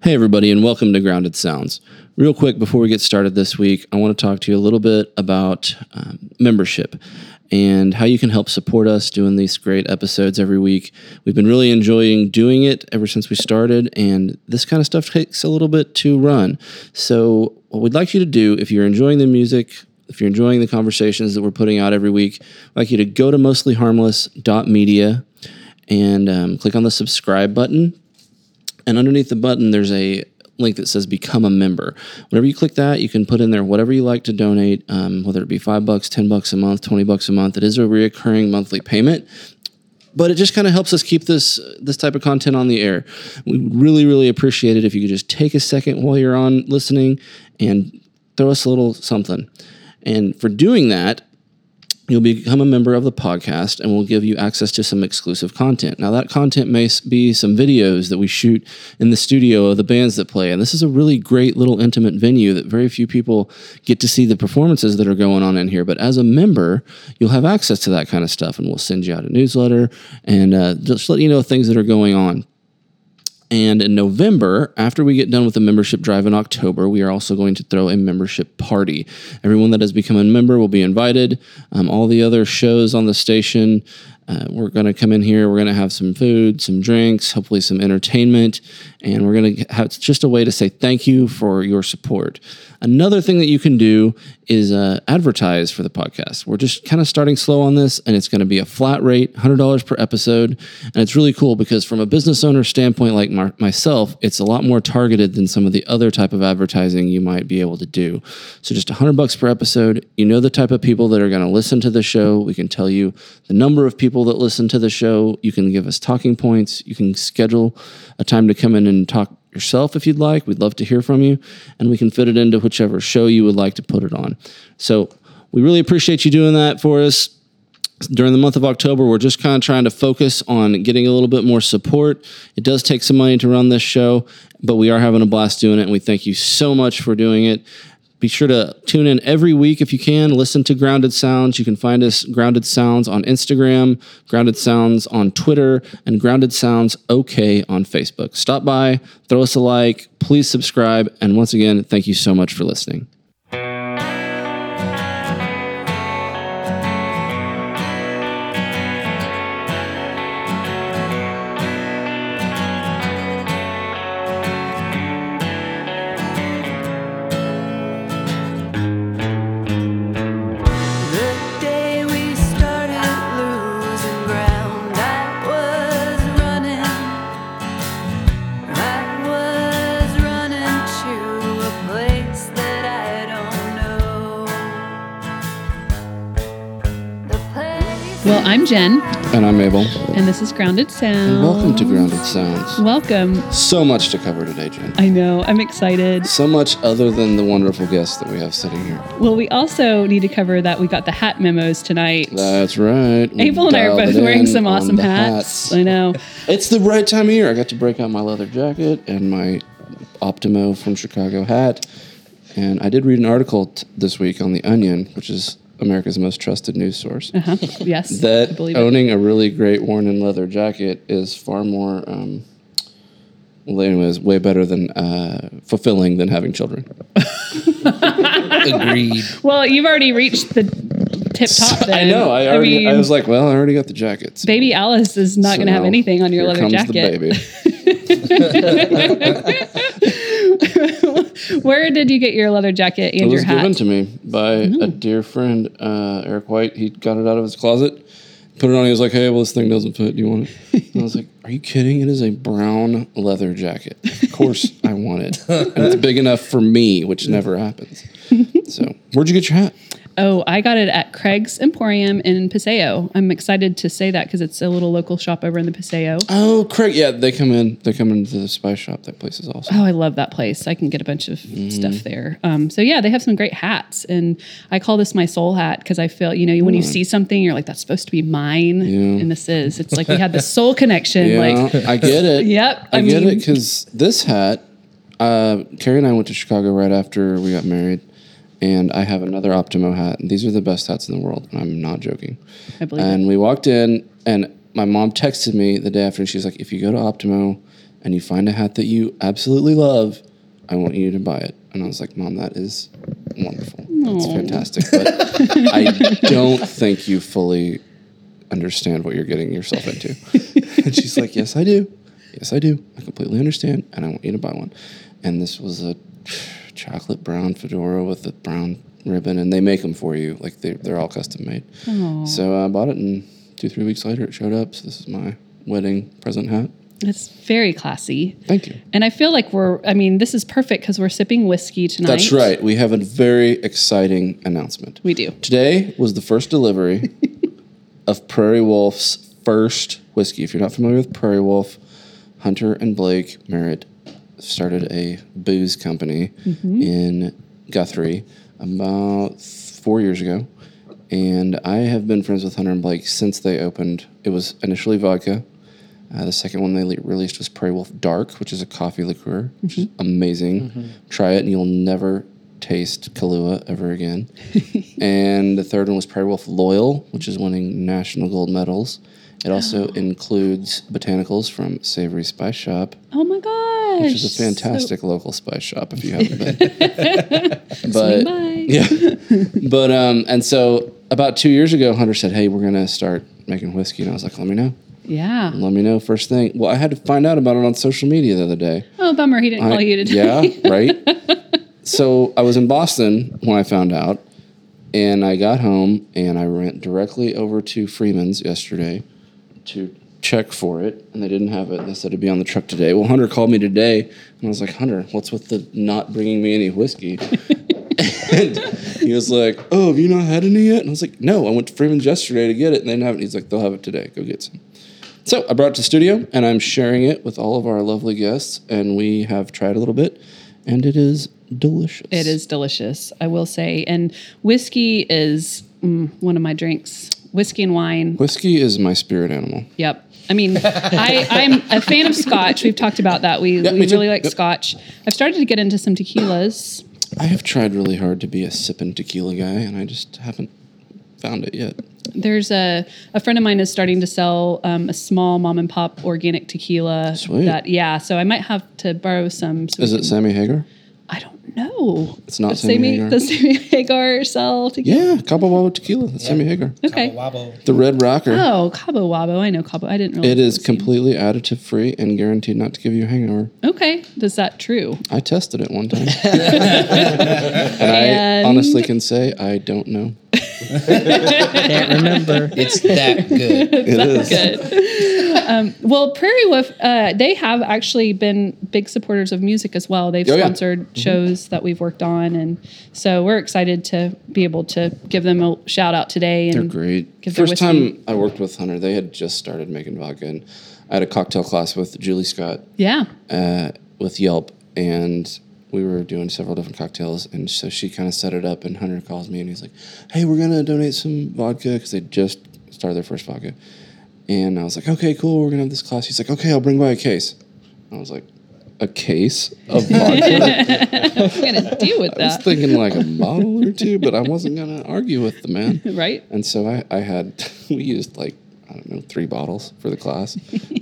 Hey, everybody, and welcome to Grounded Sounds. Real quick, before we get started this week, I want to talk to you a little bit about um, membership and how you can help support us doing these great episodes every week. We've been really enjoying doing it ever since we started, and this kind of stuff takes a little bit to run. So, what we'd like you to do, if you're enjoying the music, if you're enjoying the conversations that we're putting out every week, I'd like you to go to mostlyharmless.media and um, click on the subscribe button. And underneath the button, there's a link that says become a member. Whenever you click that, you can put in there whatever you like to donate, um, whether it be five bucks, 10 bucks a month, 20 bucks a month. It is a reoccurring monthly payment. But it just kind of helps us keep this this type of content on the air. We really, really appreciate it if you could just take a second while you're on listening and throw us a little something. And for doing that, you'll become a member of the podcast and we'll give you access to some exclusive content. Now, that content may be some videos that we shoot in the studio of the bands that play. And this is a really great little intimate venue that very few people get to see the performances that are going on in here. But as a member, you'll have access to that kind of stuff and we'll send you out a newsletter and uh, just let you know things that are going on. And in November, after we get done with the membership drive in October, we are also going to throw a membership party. Everyone that has become a member will be invited. Um, all the other shows on the station, uh, we're going to come in here. We're going to have some food, some drinks, hopefully some entertainment, and we're going to have just a way to say thank you for your support. Another thing that you can do is uh, advertise for the podcast. We're just kind of starting slow on this, and it's going to be a flat rate, $100 per episode. And it's really cool because, from a business owner standpoint, like my, myself, it's a lot more targeted than some of the other type of advertising you might be able to do. So, just 100 bucks per episode. You know the type of people that are going to listen to the show. We can tell you the number of people that listen to the show. You can give us talking points. You can schedule a time to come in and talk yourself if you'd like. We'd love to hear from you, and we can fit it into whichever show you would like to put it on. So we really appreciate you doing that for us. During the month of October, we're just kind of trying to focus on getting a little bit more support. It does take some money to run this show, but we are having a blast doing it, and we thank you so much for doing it. Be sure to tune in every week if you can. Listen to Grounded Sounds. You can find us Grounded Sounds on Instagram, Grounded Sounds on Twitter, and Grounded Sounds OK on Facebook. Stop by, throw us a like, please subscribe, and once again, thank you so much for listening. Jen, And I'm Abel. and this is Grounded Sounds. and welcome to Grounded Sounds. Welcome. So much to cover today, Jen. I know, I'm excited. So much other than the wonderful guests that we have sitting here. Well, we also need to cover that we got the hat memos tonight. That's right. We April and I are both wearing some awesome the hats. I know. It's the right time of year. I got to break out my leather jacket and my Optimo from Chicago hat. And I did read an article t- this week on The Onion, which is America's most trusted news source, Uh-huh. Yes. That believe it. owning a really great worn in leather jacket is far more, um, well, anyways, way better than uh, fulfilling than having children. Agreed. Well, you've already reached the tip top. Then. I know. I already. I, mean, was like, well, I already got the jackets. baby Alice is not So going to have anything on your here leather comes jacket. The baby. Where did you get your leather jacket and It your was hat? given to me by a dear friend, uh, Eric White. He got it out of his closet, put it on. He was like, "Hey, well, this thing doesn't fit. Do you want it?" And I was like, "Are you kidding? It is a brown leather jacket. Of course, I want it, and it's big enough for me, which never happens." So, where'd you get your hat? Oh, I got it at Craig's Emporium in Paseo. I'm excited to say that because it's a little local shop over in the Paseo. Oh, Craig. Yeah, they come in. They come into the spice shop. That place is awesome. Oh, I love that place. I can get a bunch of Mm-hmm. stuff there. Um, so yeah, they have some great hats, and I call this my soul hat because I feel you know when you see something, you're like that's supposed to be mine, and this is. It's like we had the soul connection. Yeah, Like, I get it. Yep, I, I get it because this hat. Uh, Carrie and I went to Chicago right after we got married, and I have another Optimo hat. And these are the best hats in the world. and I'm not joking. I believe And we walked in, and my mom texted me the day after, and she's like, "If you go to Optimo, and you find a hat that you absolutely love, I want you to buy it. And I was like, Mom, that is wonderful. That's fantastic. But I don't think you fully understand what you're getting yourself into. and she's like, Yes, I do. Yes, I do. I completely understand. And I want you to buy one. And this was a chocolate brown fedora with a brown ribbon. And they make them for you. Like they're, they're all custom made. So I bought it, and two, three weeks later, it showed up. So this is my wedding present hat. It's very classy. Thank you. And I feel like we're, I mean, this is perfect because we're sipping whiskey tonight. That's right. We have a very exciting announcement. We do. Today was the first delivery of Prairie Wolf's first whiskey. If you're not familiar with Prairie Wolf, Hunter and Blake Merritt started a booze company mm-hmm. in Guthrie about four years ago. And I have been friends with Hunter and Blake since they opened. It was initially vodka. Uh, the second one they le- released was Prairie Wolf Dark, which is a coffee liqueur, which is mm-hmm. amazing. Mm-hmm. Try it and you'll never taste Kahlua ever again. and the third one was Prairie Wolf Loyal, which is winning national gold medals. It also includes botanicals from Savory Spice Shop, Oh my gosh. which is a fantastic local spice shop if you haven't been. But yeah, but um, and so about two years ago, Hunter said, "Hey, we're gonna start making whiskey," and I was like, "Let me know." Yeah. Let me know first thing. Well, I had to find out about it on social media the other day. Oh, bummer. He didn't I- call you today. yeah, right. so I was in Boston when I found out, and I got home and I went directly over to Freeman's yesterday to check for it, and they didn't have it. They said it'd be on the truck today. Well, Hunter called me today, and I was like, Hunter, what's with the not bringing me any whiskey? and he was like, Oh, have you not had any yet? And I was like, No, I went to Freeman's yesterday to get it, and they didn't have it. He's like, They'll have it today. Go get some. So I brought it to studio and I'm sharing it with all of our lovely guests, and we have tried a little bit, and it is delicious. It is delicious, I will say. And whiskey is mm, one of my drinks. Whiskey and wine. Whiskey is my spirit animal. Yep. I mean, I, I'm a fan of scotch. We've talked about that. We, Yeah, we too. really like Yep. scotch. I've started to get into some tequilas. I have tried really hard to be a sipping tequila guy, and I just haven't found it yet. There's a, a friend of mine is starting to sell um, a small mom and pop organic tequila. Sweet. That yeah. So I might have to borrow some. So Is it can- Sammy Hagar? I don't know. It's not Does Sammy Sammy, Hagar. does Sammy Hagar sell tequila? Yeah, Cabo Wabo tequila. That's Sammy Hagar. Okay. Wobble. The Red Rocker. Oh, Cabo Wabo. I know Cabo. I didn't really. It is listen. completely additive free and guaranteed not to give you a hangover. Okay. Is that true? I tested it one time. and I honestly can say I don't know. I can't remember. It's that good. It is. Good. Um, well, Prairie Wolf, uh, they have actually been big supporters of music as well. They've Oh, yeah. sponsored shows that we've worked on, and so we're excited to be able to give them a shout out today. And They're great. First time I worked with Hunter, they had just started making vodka, and I had a cocktail class with Julie Scott Yeah. uh, with Yelp, and we were doing several different cocktails, and so she kind of set it up, and Hunter calls me, and he's like, "Hey, we're gonna donate some vodka because they just started their first vodka," and I was like, "Okay, cool, we're gonna have this class." He's like, "Okay, I'll bring by a case." I was like, "A case of vodka?" What are gonna do with I was that? thinking like a bottle or two, but I wasn't gonna argue with the man. right? And so I, I had we used like I don't know three bottles for the class.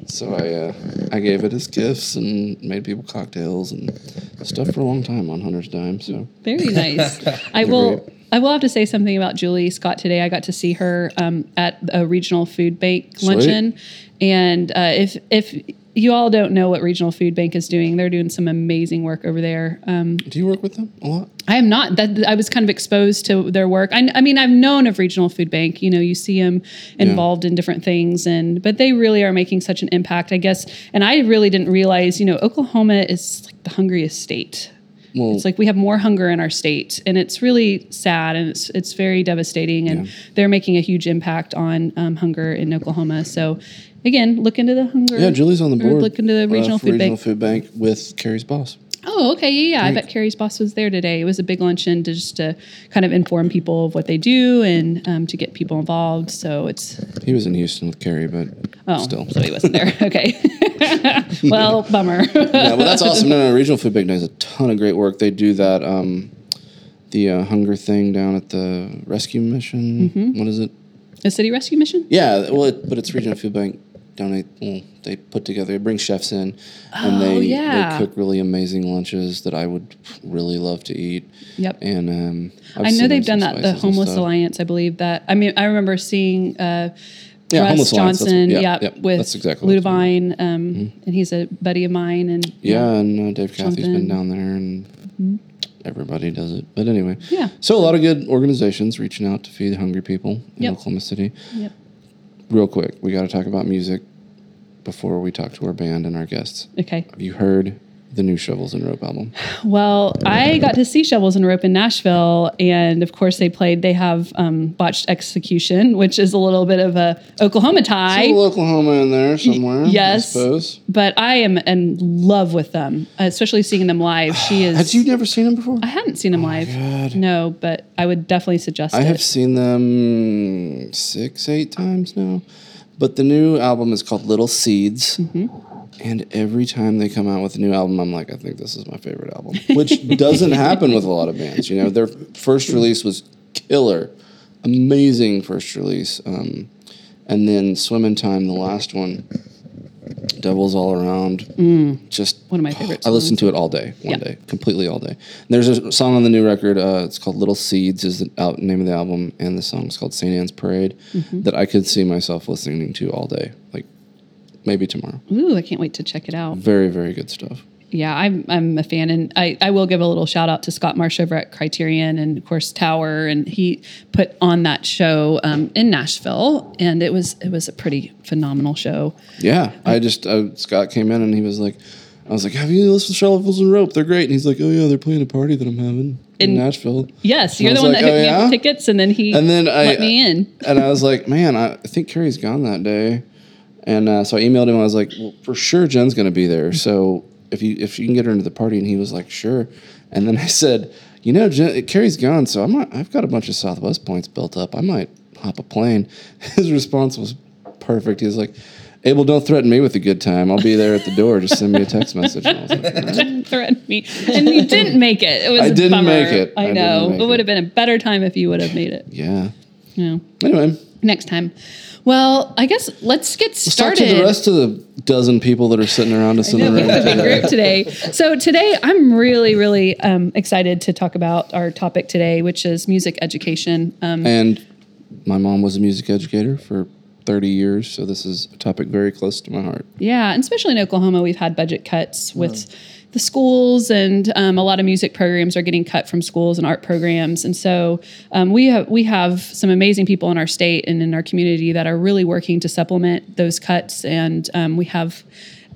so I uh, I gave it as gifts and made people cocktails and stuff for a long time on Hunter's dime. So Very nice. I will. I will have to say something about Julie Scott today. I got to see her um, at a regional food bank Sweet. luncheon, and uh, if if you all don't know what regional food bank is doing, they're doing some amazing work over there. Um, do you work with them a lot? I am not that I was kind of exposed to their work. I, I mean, I've known of Regional Food Bank. You know, you see them involved in different things, and but they really are making such an impact, I guess. And I really didn't realize, you know, Oklahoma is like the hungriest state. Well, It's like we have more hunger in our state, and it's really sad, and it's it's very devastating. And Yeah. they're making a huge impact on um, hunger in Oklahoma. So, again, look into the hunger. yeah, Julie's on the board. Look into the uh, Regional for Food Regional Bank. Food Bank with Carrie's boss. Oh, okay. Yeah, yeah. I bet Carrie's boss was there today. It was a big luncheon to just to kind of inform people of what they do and um, to get people involved. So it's He was in Houston with Carrie, but oh, still. so he wasn't there. Okay. well, bummer. yeah, well, that's awesome. No, no, Regional Food Bank does a ton of great work. They do that, um, the uh, hunger thing down at the rescue mission. Mm-hmm. What is it? a city rescue mission. Yeah, well, it, but it's Regional Food Bank donate well, they put together. They bring chefs in, and they Oh, yeah. they cook really amazing lunches that I would really love to eat. Yep. And um, I know they've done that. The Homeless. Alliance, I believe that. I mean, I remember seeing uh, Yeah, Russ Homeless Alliance, that's- Johnson, yeah, yeah, yeah, with that's exactly what. Ludivine, um, and he's a buddy of mine. And Yeah, and uh, Dave Cathey's Jonathan. been down there, and everybody does it. But anyway, Mm-hmm. Yeah. So a lot of good organizations reaching out to feed hungry people in Yep. Oklahoma City. Yep. Real quick, we got to talk about music before we talk to our band and our guests. Okay. Have you heard the new Shovels and Rope album? Well, I got to see Shovels and Rope in Nashville, and of course they played. They have um, Botched Execution, which is a little bit of a Oklahoma tie. A little Oklahoma in there somewhere. yes. I suppose. But I am in love with them, especially seeing them live. She is. Had you never seen them before? I hadn't seen them live. God. No, but I would definitely suggest I it. have seen them six, eight times now. But the new album is called Little Seeds. And every time they come out with a new album, I'm like, I think this is my favorite album, which doesn't happen with a lot of bands. You know, their first release was killer, amazing first release. Um, and then Swimmin' Time, the last one, Devils All Around, just One of my favorite I listened to it all day, one Yeah. day, completely all day. And there's a song on the new record. Uh, it's called "Little Seeds" is the out name of the album, and the song's called "St. Anne's Parade" Mm-hmm. that I could see myself listening to all day, like maybe tomorrow. Ooh, I can't wait to check it out. Very, very good stuff. Yeah, I'm I'm a fan, and I, I will give a little shout out to Scott Marsh over at Criterion, and of course Tower, and he put on that show um, in Nashville, and it was it was a pretty phenomenal show. Yeah, I just uh, Scott came in and he was like, I was like, "Have you listened to Shovels and Rope? They're great." And he's like, "Oh yeah, they're playing a party that I'm having in, In- Nashville." Yes, And you're the one like, that hit "Oh, me yeah?" with tickets, and then he And then I let me in. and I was like, man, I, I think Carrie's gone that day. And uh, so I emailed him. And I was like, well, for sure, Jen's going to be there. So if you if you can get her into the party, and he was like, sure. And then I said, you know, Jen, Carrie's gone, so I might, I've got a bunch of Southwest points built up. I might hop a plane. His response was perfect. He was like. Abel, don't threaten me with a good time. I'll be there at the door. Just send me a text message. And like, "All right." threatened me, and you didn't make it. It was I didn't bummer. make it. I I know it would have been a better time if you would have made it. Yeah. Yeah, Anyway, next time. Well, I guess let's get let's talk started. to the rest of the dozen people that are sitting around us in the room. big today. group today. So today, I'm really, really um, excited to talk about our topic today, which is music education. Um, And my mom was a music educator for 30 years, so this is a topic very close to my heart. yeah, and especially in Oklahoma, we've had budget cuts with the schools, and um, a lot of music programs are getting cut from schools and art programs. And so um, we have we have some amazing people in our state and in our community that are really working to supplement those cuts, and um, we have.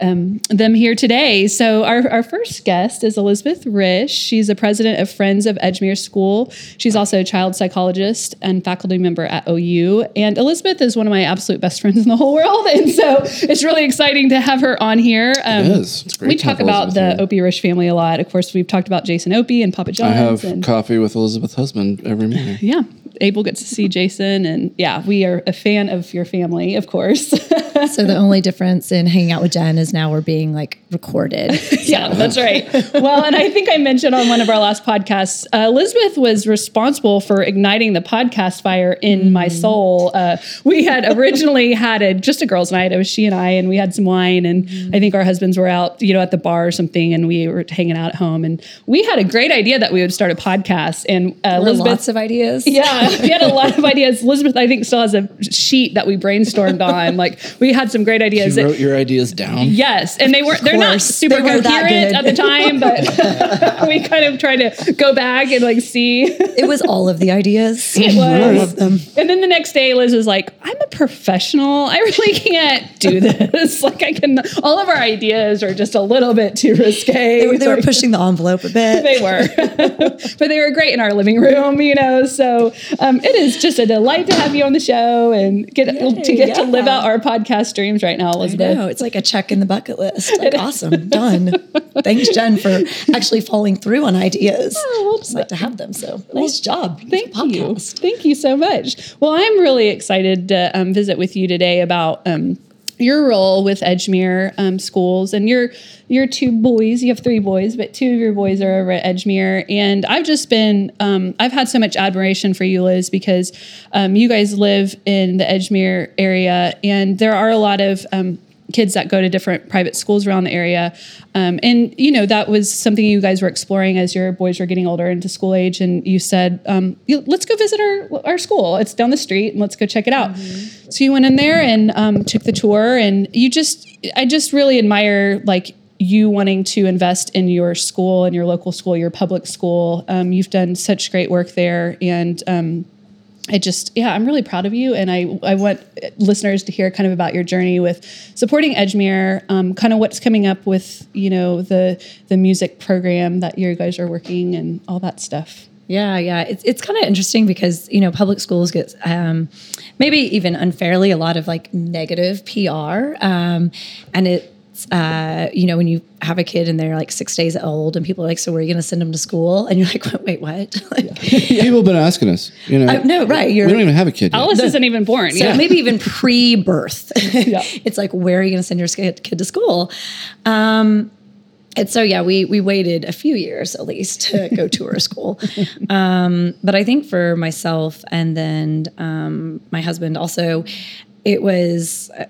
Um, them here today. So our, our first guest is Elizabeth Rish. She's the president of Friends of Edgemere School. She's also a child psychologist and faculty member at OU. And Elizabeth is one of my absolute best friends in the whole world. And so it's really exciting to have her on here. Um, It is. It's great We to talk have about Elizabeth the. Opie Rish family a lot. Of course, we've talked about Jason Opie and Papa John. I have and, coffee with Elizabeth's husband every morning. yeah, Abel gets to see Jason. And yeah, we are a fan of your family, of course. So the only difference in hanging out with Jen is now we're being like recorded. yeah, that's right. Well, and I think I mentioned on one of our last podcasts, uh, Elizabeth was responsible for igniting the podcast fire in my soul. Uh, we had originally had a just a girls' night. It was she and I, and we had some wine, and I think our husbands were out, you know, at the bar or something, and we were hanging out at home, and we had a great idea that we would start a podcast. And uh, There were Elizabeth, lots of ideas. yeah, we had a lot of ideas. Elizabeth, I think, still has a sheet that we brainstormed on. Like we had some great ideas. You wrote your ideas down. Yes, and they weren't. They're not super They weren't coherent at the time, but we kind of tried to go back and like see. It was all of the ideas. It All was. of them. And then the next day, Liz was like, "I'm a professional. I really can't do this. like, I can. All of our ideas are just a little bit too risque. They were, they were pushing the envelope a bit. They were, but they were great in our living room, you know. So um, it is just a delight to have you on the show and get to get to live out our podcast dreams right now, I Elizabeth. know. It's like a check in the bucket list. Like, awesome. Done. Thanks, Jen, for actually following through on ideas. well, Just like to have them. So nice job. Thank you. Thank you so much. Well, I'm really excited to um, visit with you today about um, your role with Edgemere um, schools and your your two boys. You have three boys, but two of your boys are over at Edgemere, and I've just been um, I've had so much admiration for you, Liz, because um, you guys live in the Edgemere area, and there are a lot of um, kids that go to different private schools around the area. Um, and, you know, that was something you guys were exploring as your boys were getting older into school age. And you said, um, let's go visit our, our school. It's down the street and let's go check it out. So you went in there and um, took the tour. And you just, I just really admire like you wanting to invest in your school and your local school, your public school. Um, you've done such great work there. And, um, I just, yeah, I'm really proud of you. And I, I want listeners to hear kind of about your journey with supporting Edgemere, um, kind of what's coming up with, you know, the, the music program that you guys are working and all that stuff. Yeah, yeah. It's it's kind of interesting because you know public schools get um, maybe even unfairly a lot of like negative PR, um, and it's uh, you know when you have a kid and they're like six days old and people are like, so where are you going to send them to school? And you're like, wait, what? like, People have been asking us. You know, Uh, no, right, We you're- don't even have a kid. Yet. Alice isn't even born. So yeah. maybe even pre-birth. it's like where are you going to send your kid to school? Um, and so yeah, we we waited a few years at least to go tour a school. Um, but I think for myself and then um, my husband also, it was uh,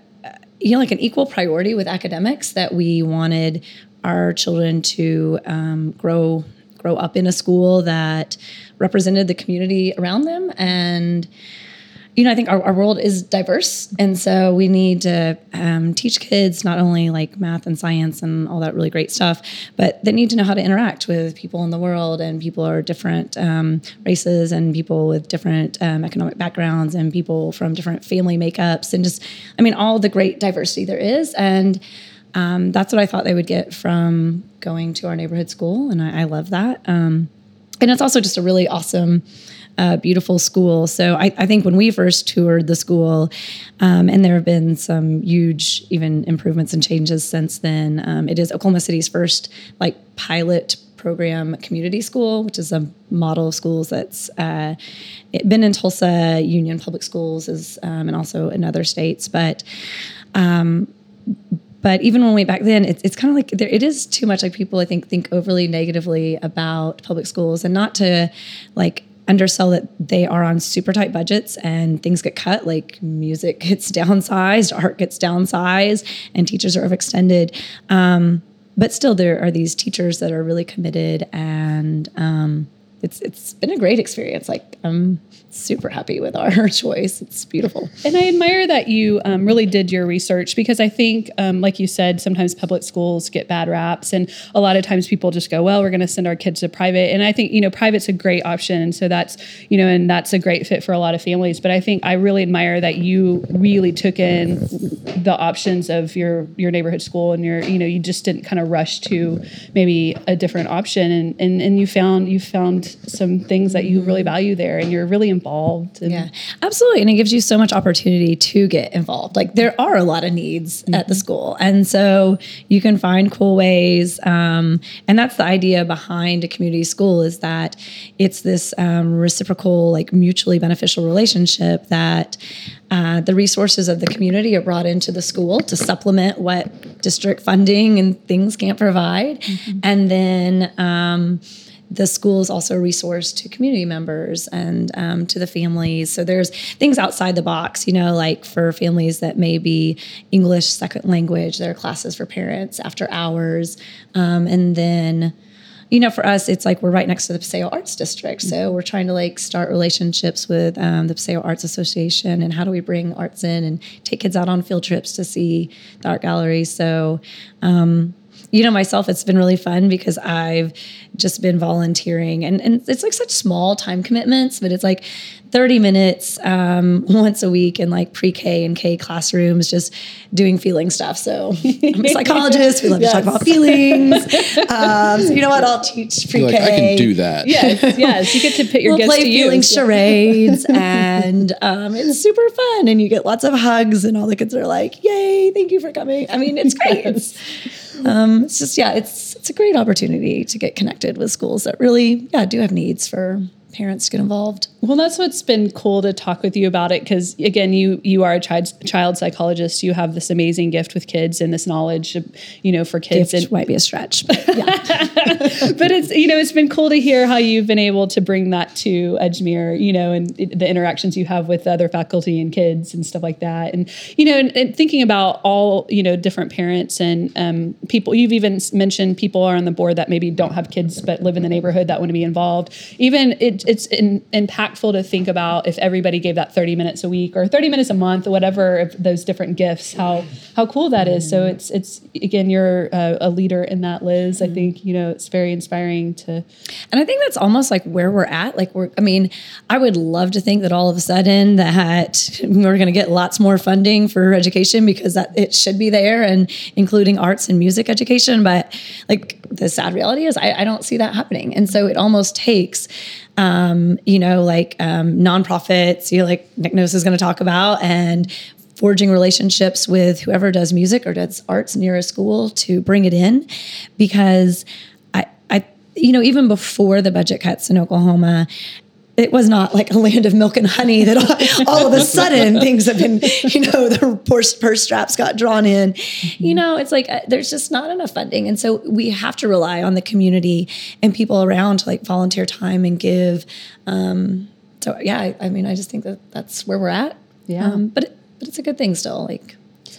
you know like an equal priority with academics that we wanted our children to um, grow grow up in a school that represented the community around them. And you know, I think our, our world is diverse. And so we need to um, teach kids not only like math and science and all that really great stuff, but they need to know how to interact with people in the world. And people are different um, races and people with different um, economic backgrounds and people from different family makeups and just, I mean, all the great diversity there is. And um, that's what I thought they would get from going to our neighborhood school. And I, I love that. Um, and it's also just a really awesome uh, beautiful school. So I, I think when we first toured the school um, and there have been some huge even improvements and changes since then um, it is oklahoma city's first like pilot program community school which is a model of schools that's uh, been in tulsa union public schools is um, and also in other states. But but even when we back then it's, it's kind of like there, it is too much like people i think think overly negatively about public schools and not to like undersell that they are on super tight budgets and things get cut like music gets downsized art gets downsized and teachers are overextended. Um, but still there are these teachers that are really committed and um, it's it's been a great experience. Like i'm super happy with our choice. It's beautiful. And I admire that you um, really did your research because I think, um, like you said, sometimes public schools get bad raps, and a lot of times people just go, "Well, we're going to send our kids to private." And I think you know, private's a great option, and so that's you know, and that's a great fit for a lot of families. But I think I really admire that you really took in the options of your your neighborhood school, and your you know, you just didn't kind of rush to maybe a different option, and and and you found you found some things that you really value there, and you're really involved. Yeah, absolutely. And it gives you so much opportunity to get involved. Like there are a lot of needs at the school. And so you can find cool ways. Um, and that's the idea behind a community school is that it's this um, reciprocal, like mutually beneficial relationship that uh, the resources of the community are brought into the school to supplement what district funding and things can't provide. And then, um, the school is also a resource to community members and um, to the families. So there's things outside the box, you know, like for families that may be English second language, there are classes for parents after hours. Um, and then, you know, for us, it's like we're right next to the Paseo Arts District. So we're trying to like start relationships with um, the Paseo Arts Association and how do we bring arts in and take kids out on field trips to see the art gallery. So, um, you know myself it's been really fun because i've just been volunteering and, and it's like such small time commitments but it's like 30 minutes um, once a week in like pre-k and k classrooms just doing feeling stuff. So i'm a psychologist we love to talk about feelings. Um, so you know what? I'll teach pre-k You're like, I can do that. yes, yes, you get to put your we'll gifts play to feeling use. charades and um, it's super fun and you get lots of hugs and all the kids are like yay thank you for coming. I mean it's great. It's, um, it's just yeah it's it's a great opportunity to get connected with schools that really yeah do have needs for parents to get involved Well, that's what's been cool to talk with you about it because again, you you are a child child psychologist. You have this amazing gift with kids and this knowledge, you know, for kids. Gift and might be a stretch but yeah but it's you know it's been cool to hear how you've been able to bring that to Edgemere, you know, and it- the interactions you have with other faculty and kids and stuff like that, and you know, and, and thinking about all you know different parents and um, people. You've even mentioned people are on the board that maybe don't have kids but live in the neighborhood that want to be involved. Even it, it's in, impactful to think about if everybody gave that thirty minutes a week or thirty minutes a month, or whatever those different gifts. How how cool that is. So it's it's again you're uh, a leader in that, Liz. I think you know it's very inspiring to. And I think that's almost like where we're at. Like we're, I mean, I would love to think that all of a sudden that we're going to get lots more funding for education because that it should be there and including arts and music education. But like the sad reality is I, I don't see that happening. And so it almost takes, um, you know, like um, nonprofits, you know, like Nick Nose is going to talk about and forging relationships with whoever does music or does arts near a school to bring it in. Because I, I you know even before the budget cuts in Oklahoma it was not like a land of milk and honey that all, all of a sudden things have been you know the purse, purse straps got drawn in. You know it's like uh, there's just not enough funding. And so we have to rely on the community and people around to like volunteer time and give. Um, so yeah I, I mean I just think that that's where we're at. Yeah. um, but it, but it's a good thing still like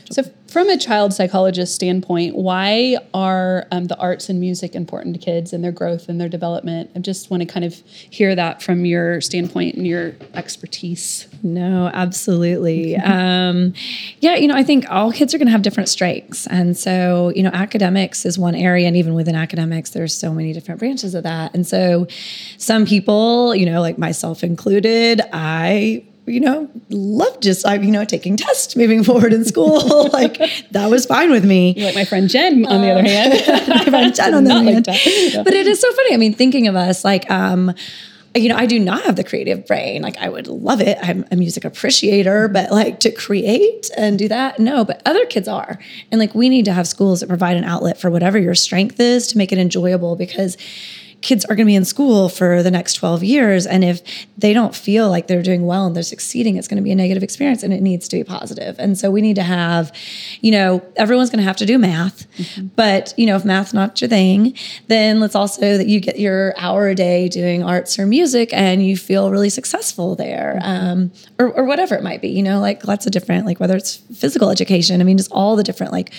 So, from a child psychologist standpoint, why are um, the arts and music important to kids and their growth and their development? I just want to kind of hear that from your standpoint and your expertise. No, absolutely. um, yeah, you know, I think all kids are going to have different strengths. And so, you know, academics is one area. And even within academics, there's so many different branches of that. And so, some people, you know, like myself included, I you know, love just I, you know, taking tests moving forward in school. like that was fine with me. Like my friend Jen, on the other hand, My friend Jen on the other like hand. Yeah. But it is so funny. I mean, thinking of us, like, um, you know, I do not have the creative brain. Like, I would love it. I'm a music appreciator, but like to create and do that, no. But other kids are, and like we need to have schools that provide an outlet for whatever your strength is to make it enjoyable because kids are going to be in school for the next 12 years and if they don't feel like they're doing well and they're succeeding it's going to be a negative experience and it needs to be positive. And so we need to have you know everyone's going to have to do math but you know if math's not your thing then let's also that you get your hour a day doing arts or music and you feel really successful there um, or, or whatever it might be you know like lots of different like whether it's physical education i mean just all the different like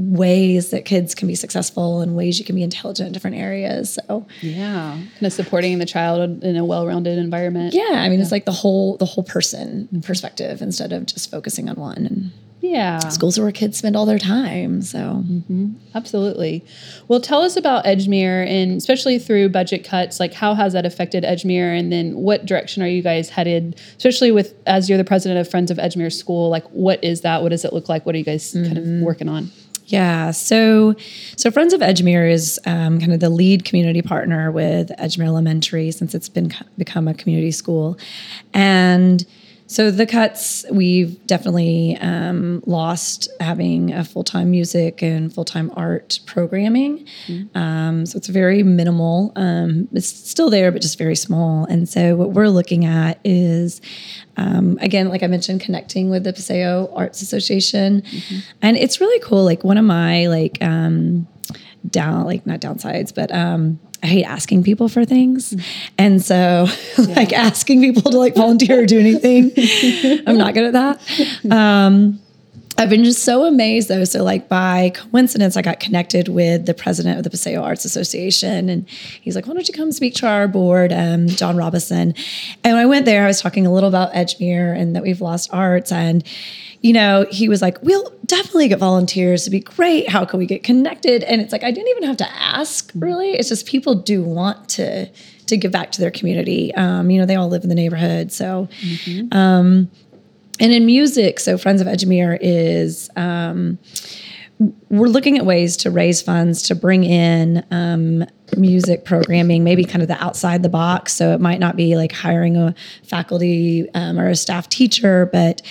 ways that kids can be successful and ways you can be intelligent in different areas so yeah, kind of supporting the child in a well-rounded environment. yeah i mean it's like the whole the whole person perspective instead of just focusing on one and yeah. schools are where kids spend all their time so mm-hmm. Absolutely. Well, tell us about Edgemere and especially through budget cuts, like how has that affected Edgemere and then what direction are you guys headed, especially with as you're the president of Friends of Edgemere School, like what is that? What does it look like? What are you guys kind of mm-hmm. working on? Yeah, so so Friends of Edgemere is um, kind of the lead community partner with Edgemere Elementary since it's been become a community school, and so the cuts we've definitely um, lost having a full time music and full time art programming. Um, so it's very minimal. Um, it's still there, but just very small. And so what we're looking at is um, again, like I mentioned, connecting with the Paseo Arts Association, and it's really cool. Like one of my like um, down, like not downsides, but um, I hate asking people for things, and so like asking people to like volunteer or do anything, I'm not good at that. Um, I've been just so amazed though. So like by coincidence, I got connected with the president of the Paseo Arts Association, and he's like, "Why don't you come speak to our board, um, John Robinson?" And when I went there, I was talking a little about Edgemere and that we've lost arts, and you know, he was like, "We'll definitely get volunteers. It'd be great. How can we get connected?" And it's like I didn't even have to ask. Really, it's just people do want to to give back to their community. Um, you know, they all live in the neighborhood, so and in music, so Friends of Edgemere is um, we're looking at ways to raise funds to bring in um, music programming, maybe kind of the outside the box. So it might not be like hiring a faculty um, or a staff teacher, but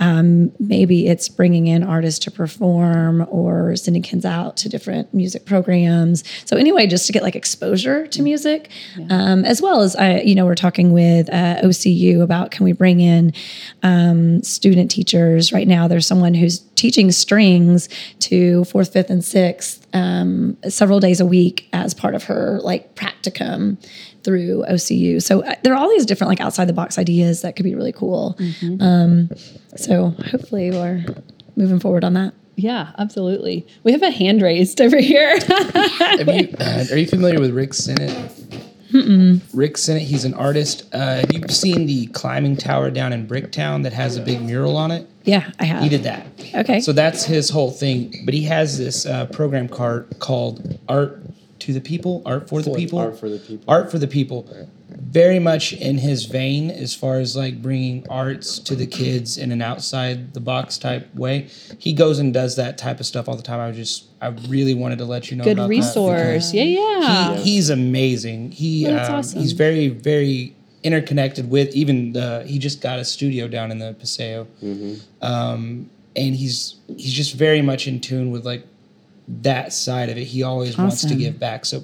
um, maybe it's bringing in artists to perform or sending kids out to different music programs. So anyway, just to get like exposure to music, um, as well as I, you know, we're talking with uh, OCU about can we bring in um, student teachers. Right now, there's someone who's teaching strings to fourth, fifth, and sixth um, several days a week as part of her like practicum through OCU. So uh, there are all these different like outside the box ideas that could be really cool. Um, so hopefully we're moving forward on that. Yeah, absolutely. We have a hand raised over here. Have you, uh, are you familiar with Rick Sinnett? Rick Sinnett, he's an artist. Uh, have you seen the climbing tower down in Bricktown that has a big mural on it? Yeah, I have. He did that. Okay. So that's his whole thing. But he has this uh, program card called Art to the People, Art for the People. Art for the People. Art for the People. Very much in his vein as far as like bringing arts to the kids in an outside the box type way. He goes and does that type of stuff all the time. I was just, I really wanted to let you know Good about that resource. Yeah, yeah. he, he's amazing. He That's um, awesome. he's very very interconnected with even the he just got a studio down in the Paseo, um, and he's he's just very much in tune with like that side of it. He always wants to give back. So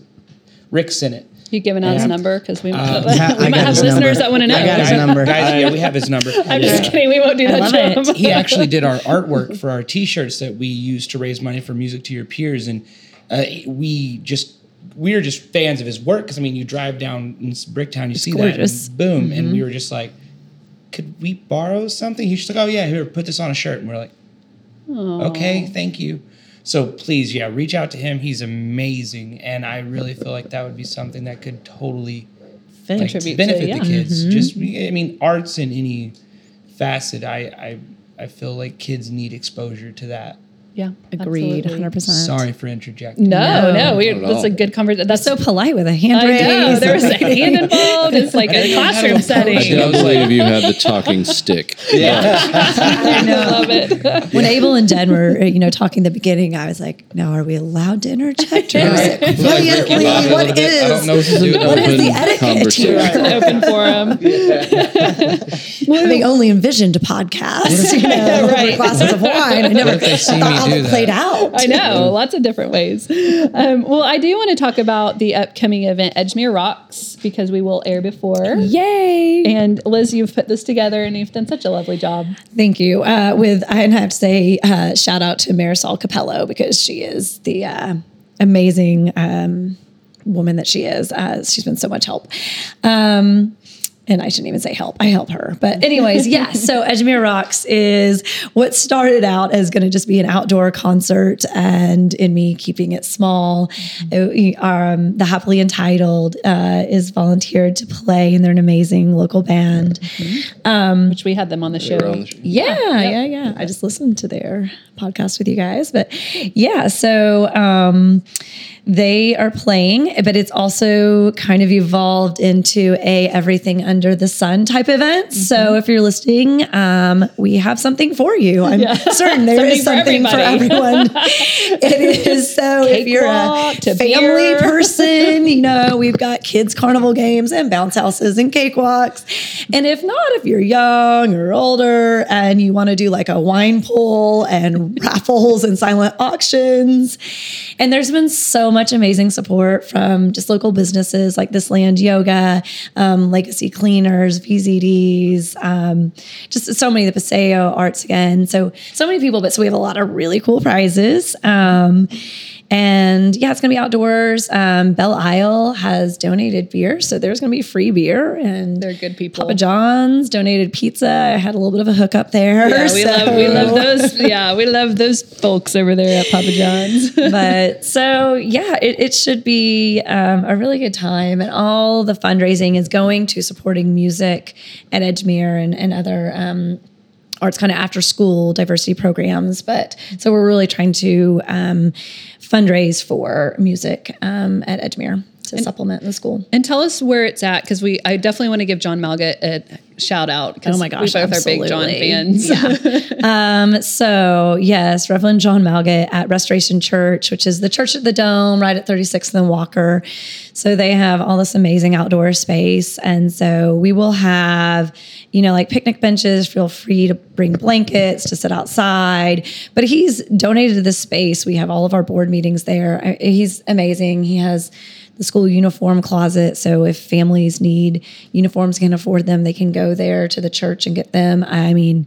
Rick's in it. You giving out his number because we might Uh, have, yeah, we might have listeners number. that want to know. I got his number, guys. Yeah, we have his number. I'm just kidding. We won't do that love job. it. he actually did our artwork for our T-shirts that we use to raise money for music to your peers, and uh, we just we were just fans of his work because I mean, you drive down in Bricktown, you see gorgeous. that, and boom, and we were just like, could we borrow something? He's just like, oh yeah, here, put this on a shirt, and we're like, okay, thank you. So please, yeah, reach out to him. He's amazing, and I really feel like that would be something that could totally like, Contribute to, benefit yeah. the kids. Mm-hmm. Just I mean, arts in any facet, I I I feel like kids need exposure to that. Yeah, Agreed, absolutely. 100%. Sorry for interjecting. No, no, No. we, Not at that's a good conversation. That's So polite with a hand I know. raise. There was a hand involved. It's like a classroom setting. I setting. do believe you have the talking stick. Yeah. I love it. when Abel and Jen were, uh, you know, talking at the beginning, I was like, "Now, are we allowed to interject?" Or is it I feel like Ricky quietly? Bobby a What little bit. I don't is? know what to do. What is the Open etiquette conversation. here? Open forum. Having only envisioned a podcast, you know, Right. over glasses of wine, I never What if they see thought me how do it that? played out. I know, lots of different ways. Um, well, I do want to talk about the upcoming event, Edgemere Rocks, because we will air before. Yay! And Liz, you've put this together and you've done such a lovely job. Thank you. Uh, with I have to say, uh, shout out to Marisol Capello because she is the uh, amazing um, woman that she is. Uh, she's been so much help. Um, and I shouldn't even say help. I help her. But anyways, yes. So Edgemere Rocks is what started out as going to just be an outdoor concert, and in me keeping it small, it- um, the Happily Entitled uh, is volunteered to play, and they're an amazing local band. Which we had them on the show. On the show. Yeah, yeah, yeah. I just listened to their podcast with you guys, but yeah. So um, they are playing, but it's also kind of evolved into a everything under the sun type event. So Mm-hmm. if you're listening, um, we have something for you. I'm certain there is Something something for for, everyone. it is so if you're a family beer. person, you know, we've got kids carnival games and bounce houses and cakewalks. And if not, if you're young or older and you want to do like a wine pull and raffles and silent auctions. And there's been so much amazing support from just local businesses like This Land Yoga, um, Legacy Cleaners, VZDs, um, just so many, the Paseo Arts again. So, so many people, but so we have a lot of really cool prizes. Um, and yeah, it's going to be outdoors. Um, Belle Isle has donated beer. So there's going to be free beer. And They're good people. Papa John's donated pizza. I had a little bit of a hookup there. Yeah, we so- love we love those. Yeah, we love those folks over there at Papa John's. but so yeah, it, it should be um, a really good time, and all the fundraising is going to supporting music at Edgemere and, and other um, arts kind of after school diversity programs. But so we're really trying to um, fundraise for music um, at Edgemere to supplement the school. and tell us where it's at because we I definitely want to give John Malgett a shout out. Oh my gosh, we both are big John absolutely. fans. Um, so yes, Reverend John Malgett at Restoration Church, which is the church at the Dome, right at 36th and Walker. So they have all this amazing outdoor space. And so we will have, you know, like picnic benches, feel free to bring blankets to sit outside. But he's donated this space. We have all of our board meetings there. He's amazing. He has the school uniform closet. So if families need uniforms, can afford them, they can go there to the church and get them. I mean,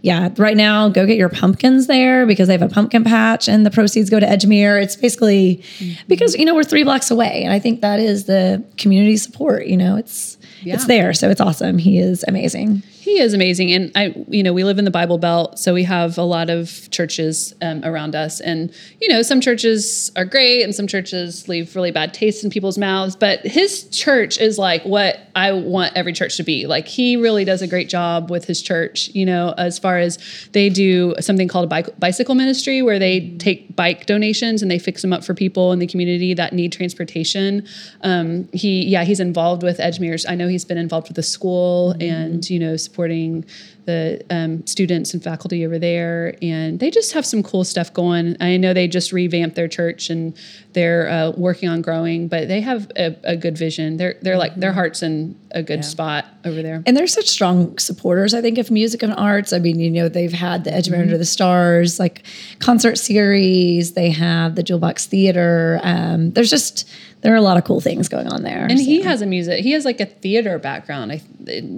yeah, right now, go get your pumpkins there because they have a pumpkin patch and the proceeds go to Edgemere. It's basically mm-hmm. because, you know, we're three blocks away. And I think that is the community support. You know, it's, Yeah. it's there. So it's awesome. He is amazing. He is amazing, and I, you know, we live in the Bible Belt, so we have a lot of churches um, around us, and you know, some churches are great, and some churches leave really bad taste in people's mouths. But his church is like what I want every church to be. Like he really does a great job with his church. You know, as far as they do something called a bike, bicycle ministry, where they take bike donations and they fix them up for people in the community that need transportation. Um, he, yeah, he's involved with Edgemere's. I know he's been involved with the school and you know supporting the um, students and faculty over there, and they just have some cool stuff going. I know they just revamped their church and they're uh, working on growing, but they have a, a good vision. They're they're like their hearts in a good spot over there. And they're such strong supporters, I think, of music and arts. I mean, you know, they've had the Edgemere Under the Stars, like concert series. They have the Jewel Box Theater. Um, there's just, there are a lot of cool things going on there. And he has a music. He has like a theater background. I,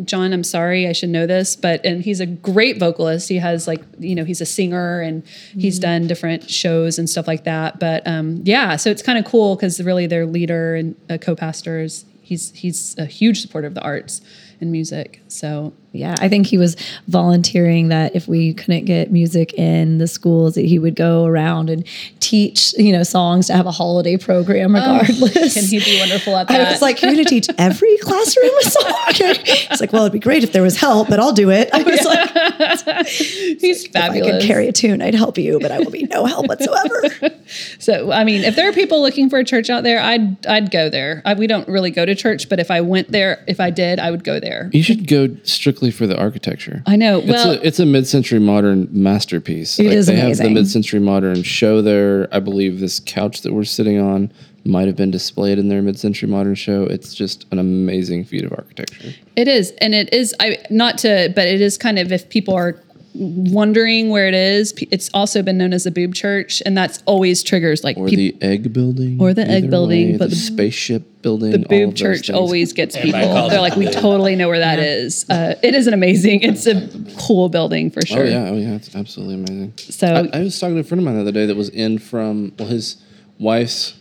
John, I'm sorry, I should know this, but and he's a great vocalist. He has like you know he's a singer and he's done different shows and stuff like that. But um, yeah, so it's kind of cool because really their leader and uh, co-pastor is he's he's a huge supporter of the arts and music. So Yeah, I think he was volunteering that if we couldn't get music in the schools, that he would go around and teach, you know, songs to have a holiday program oh, regardless. can he be wonderful at that? I was like, you're going to teach every classroom a song? It's like, well, it'd be great if there was help, but I'll do it. I was like, he's fabulous. if I could carry a tune, I'd help you, but I will be no help whatsoever. So I mean, if there are people looking for a church out there, I'd I'd go there. I, we don't really go to church, but if I went there, if I did, I would go there. You should go strictly for the architecture. I know. Well, it's a, it's a mid-century modern masterpiece. It is they have the mid-century modern show there. I believe this couch that we're sitting on might have been displayed in their mid-century modern show. It's just an amazing feat of architecture. It is, and it is. I not to, but it is kind of if people are wondering where it is. It's also been known as the Boob Church, and that's always triggers like people. Or peop- the egg building. Or the egg building, way, but the, the- spaceship building. the Boob Church things. always gets people. They're like, we totally know where that is. Uh, it is an amazing. It's a cool building for sure. Oh yeah, oh yeah, it's absolutely amazing. So I, I was talking to a friend of mine the other day that was in from well, his wife's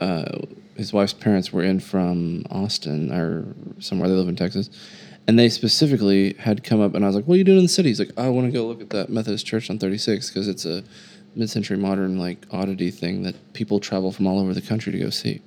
uh, his wife's parents were in from Austin or somewhere. They live in Texas, and they specifically had come up, and I was like, "What are you doing in the city?" He's like, "I want to go look at that Methodist church on 36 because it's a mid-century modern like oddity thing that people travel from all over the country to go see."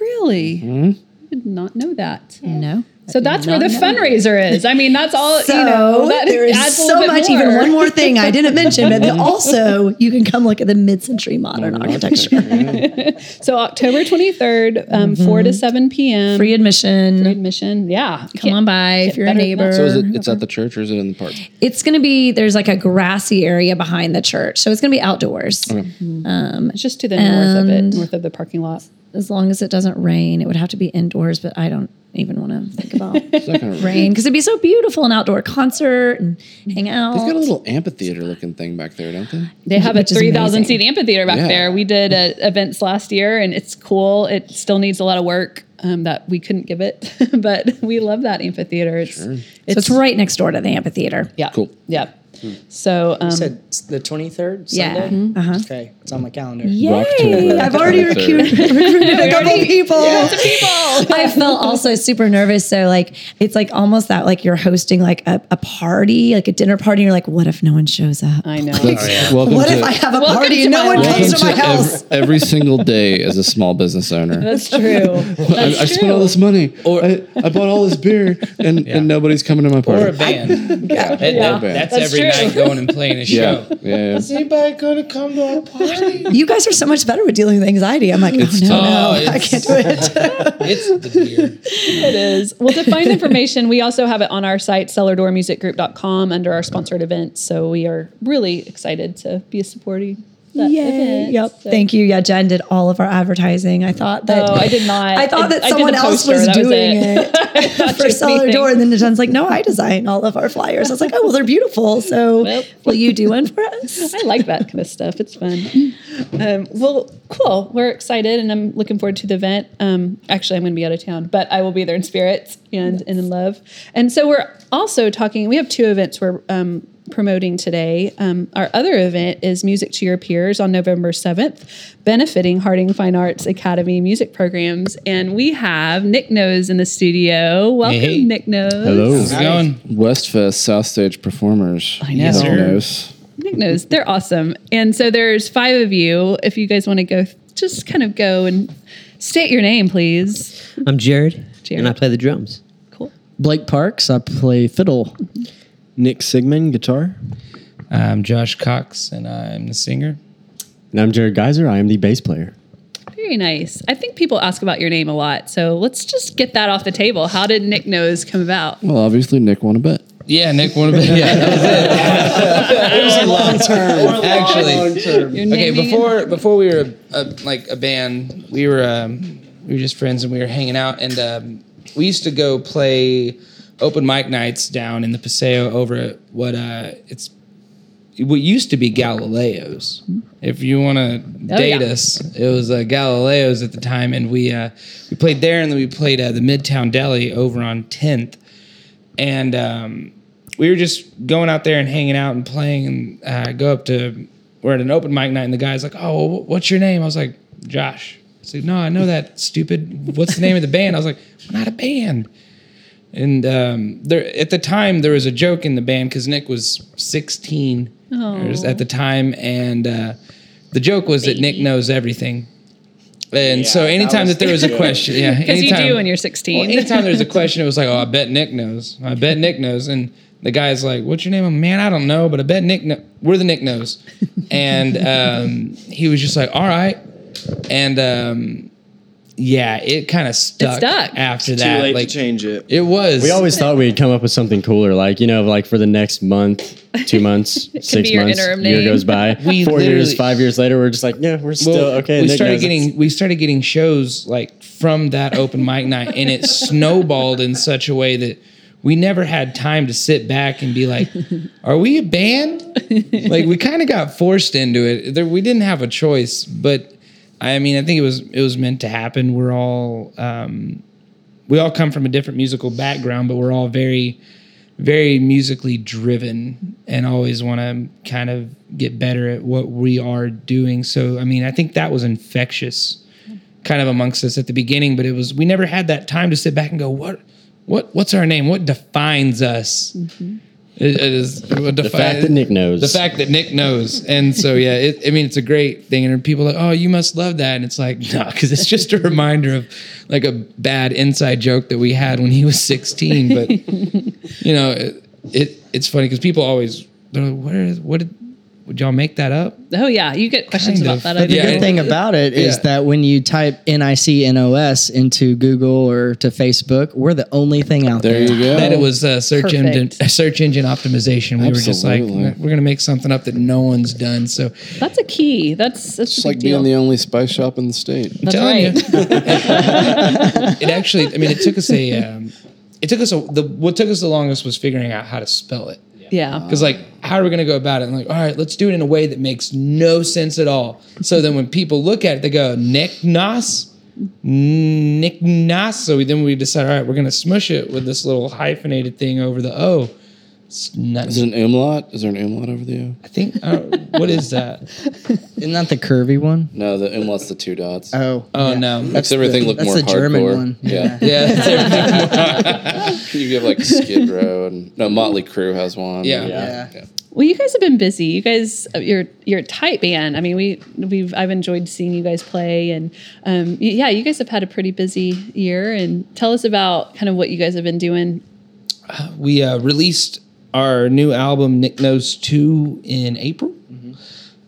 really, Hmm? I did not know that. No. So that's where the fundraiser is. I mean, that's all. So you know, that there is adds so little bit much. more. Even one more thing I didn't mention, but also you can come look at the mid-century modern Modern architecture. So October 23rd, um, 4 to mm-hmm. 7 p.m. Free admission. admission. Yeah. Come on by if you're a better than that. neighbor. So is it? It's at the church or is it in the park? It's going to be there's like a grassy area behind the church, so it's going to be outdoors. Mm-hmm. Um, it's just to the north of it, north of the parking lot. As long as it doesn't rain, it would have to be indoors, but I don't even want to think about It's rain because it'd be so beautiful an outdoor concert and hang out. They've got a little amphitheater looking thing back there, don't they? They have a Which is 3,000 amazing. seat amphitheater back Yeah. there. We did uh, events last year and it's cool. It still needs a lot of work um, that we couldn't give it, but we love that amphitheater. It's, so it's right next door to the amphitheater. yeah. Cool. Yeah. So, um, You said the 23rd Yeah. Sunday? Uh-huh. Okay, it's on my calendar. Yay! I've already recruited, recruited a couple people. people. I felt also super nervous. So like it's like almost that like you're hosting like a, a party, like a dinner party. And you're like, what if no one shows up? I know. That's, Welcome What to, if I have a party and no one comes to my house? every, every single day as a small business owner. That's true. I, That's I spent all this money. Or I, I bought all this beer, and, and nobody's coming to my party. Or a band. yeah, that- Yeah. that- that's, That's every true. Night going and playing a show. yeah, yeah, yeah. Is anybody gonna come to our party? You guys are so much better with dealing with anxiety. I'm like, oh, It's no, tough. no, Oh, I can't do it. it's the beer. It is. Well, to find information, we also have it on our site, cellardoormusicgroup.com, under our sponsored events. So we are really excited to be a supporting that Yay. Yep. So- Thank you. Yeah, Jen did all of our advertising. I thought that Oh, I did not. I thought that I did someone else was that was doing it. it, for Cellar. Door. And then Jen's like, no, I design all of our flyers. I was like, oh, well, they're beautiful. So Well. will you do one for us? I like that kind of stuff. It's fun. Um, well, cool. We're excited, and I'm looking forward to the event. Um, actually, I'm going to be out of town, but I will be there in spirit and and in love. And so we're also talking. We have two events we're um, promoting today. Um, our other event is Music to Your Peers on November 7th, benefiting Harding Fine Arts Academy music programs. And we have Nick Nose in the studio. Welcome, Hey. Nick Nose. Hello. How's it going? Westfest South Stage performers. I know. Yes, sir. Knows. Nick Nose. They're awesome. And so there's five of you. If you guys want to go, just kind of go and state your name, please. I'm Jared, Jared. and I play the drums. Cool. Blake Parks. I play fiddle. Nick Sigmund, guitar. I'm Josh Cox, and I'm the singer. And I'm Jared Geiser. I am the bass player. Very nice. I think people ask about your name a lot. So let's just get that off the table. How did Nick Nose come about? Well, obviously Nick won a bet. Yeah, Nick, one of it. Yeah, that was it. it was a Long term. Actually, Your okay. Before before we were a, like a band, we were um, we were just friends and we were hanging out, and um, we used to go play open mic nights down in the Paseo over at what uh, it's what used to be Galileo's. If you want to date yeah. us, it was uh, Galileo's at the time, and we uh, we played there, and then we played uh, the Midtown Deli over on Tenth, and um, we were just going out there and hanging out and playing, and uh, go up to we're at an open mic night, and the guy's like, "Oh, what's your name?" I was like, "Josh." I said, "No, I know that stupid. What's the name of the band?" I was like, "We're not a band." And um, there, at the time, there was a joke in the band because Nick was 16 or at the time, and uh, the joke was that Nick knows everything. And so, anytime that, there was a question, yeah, Because you do when you're 16. well, anytime there's a question, it was like, "Oh, I bet Nick knows. I bet Nick knows." And the guy's like, "What's your name?" I'm, Man, I don't know, but I bet Nick. Kn- We're the Nick knows. And um, he was just like, "All right." And um, yeah, it kind of stuck, stuck. after Too that. late like to change it. it was. We always thought we'd come up with something cooler, like you know, like for the next month, two months, six months, year name. goes by. We Four years, five years later, we're just like, yeah, we're still okay. We Nick started getting we started getting shows like from that open mic night, and it snowballed in such a way that we never had time to sit back and be like, "Are we a band?" like we kind of got forced into it. There, we didn't have a choice, but I mean, I think it was it was meant to happen. We're all um, we all come from a different musical background, but we're all very very musically driven and always want to kind of get better at what we are doing. So, I mean, I think that was infectious kind of amongst us at the beginning, but it was, we never had that time to sit back and go, what, what, what's our name? What defines us? It- it is what the fact that Nick knows. the fact that Nick knows. And so, yeah, it, I mean, it's a great thing. And people are like, oh, you must love that. And it's like, no, because it's just a reminder of like a bad inside joke that we had when he was 16. But, you know, it, it it's funny because people always, they're like, what, is, what did, would y'all make that up? oh, yeah. You get questions Kind about of. that. But I The Yeah, good thing about it is Yeah. that when you type NICNOS into Google or to Facebook, we're the only thing out There there. you go. That it was uh, search Perfect. engine search engine optimization. We were just like, we're gonna make something up that no one's done. So That's a key. That's, that's It's a like big deal. being the only spice shop in the state. That's telling right. it actually, I mean, it took us a, um, it took us a, the what took us the longest was figuring out how to spell it. Yeah. Because like, how are we gonna go about it? And like, all right, let's do it in a way that makes no sense at all. So then when people look at it, they go Nick Nos, Nick Nos. So we, then we decide, all right, we're gonna smush it with this little hyphenated thing over the O. It's nuts. Is it an umlaut? Is there an umlaut over the O? I think. Uh, what is that? Isn't that the curvy one? No, the umlaut's the two dots. Oh, Oh yeah. no. Makes everything look that's more the German one. Yeah. Yeah. that's everything. you have like Skid Row and no Motley Crue has one. Yeah. Yeah. Well, you guys have been busy. You guys, uh, you're you're a tight band. I mean, we we've I've enjoyed seeing you guys play, and um, yeah, you guys have had a pretty busy year. And tell us about kind of what you guys have been doing. we uh, released our new album Nick Knows 2 in April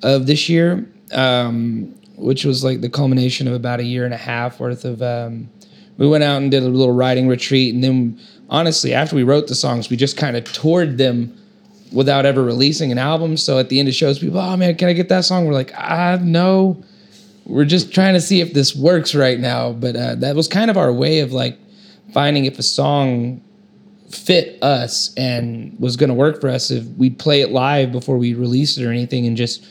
of this year, um, which was like the culmination of about a year and a half worth of. Um, we went out and did a little writing retreat, and then honestly, after we wrote the songs, we just kind of toured them without ever releasing an album. So at the end of shows, people, oh man, can I get that song? We're like, ah, no. We're just trying to see if this works right now. But uh, that was kind of our way of like finding if a song fit us and was going to work for us if we'd play it live before we released it or anything and just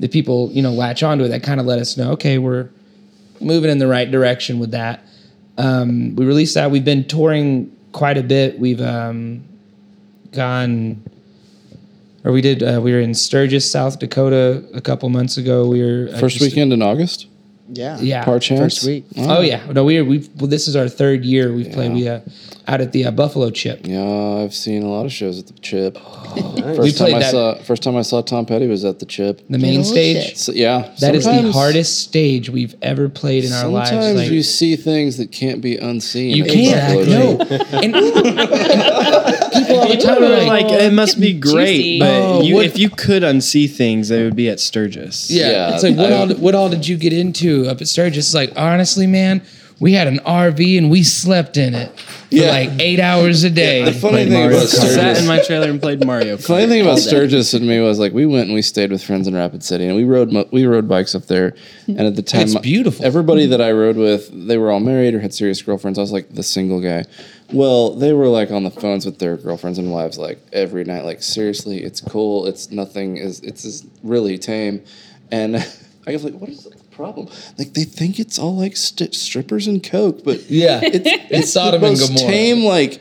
the people you know latch onto it that kind of let us know okay we're moving in the right direction with that um, we released that we've been touring quite a bit we've um, gone or we did. Uh, we were in Sturgis, South Dakota, a couple months ago. We were uh, First just- weekend in August. Yeah. Yeah, Parchance. First week. Oh yeah, no, we we well, this is our third year we've played. We uh, out at the uh, Buffalo Chip. Yeah, I've seen a lot of shows at the Chip. We First time played I that- saw first time I saw Tom Petty was at the Chip. The main Holy stage. So, yeah, That is the hardest stage we've ever played in our lives. Sometimes Like, you see things that can't be unseen. you can't. Buffalo No, and, and people all the time are like, like it must be great, Juicy. but Oh, you, what- if you could unsee things, they would be at Sturgis. Yeah, Yeah, it's like what I- all what all did you get into up at Sturgis? It's like honestly, man, we had an RV and we slept in it for Yeah. like eight hours a day. The funny thing Mario about Kart. Sat Sturgis, in my trailer and played Mario. funny thing about. Sturgis and me was like we went and we stayed with friends in Rapid City and we rode mo- we rode bikes up there. And at the time, It's beautiful. Everybody that I rode with, they were all married or had serious girlfriends. I was like the single guy. Well, they were like on the phones with their girlfriends and wives like every night. Like seriously, it's cool. It's nothing. Is it's really tame. And I was like, what is the problem? Like they think it's all like st- strippers and coke, but Yeah, it's it's it's Sodom the and most Gomorrah. tame like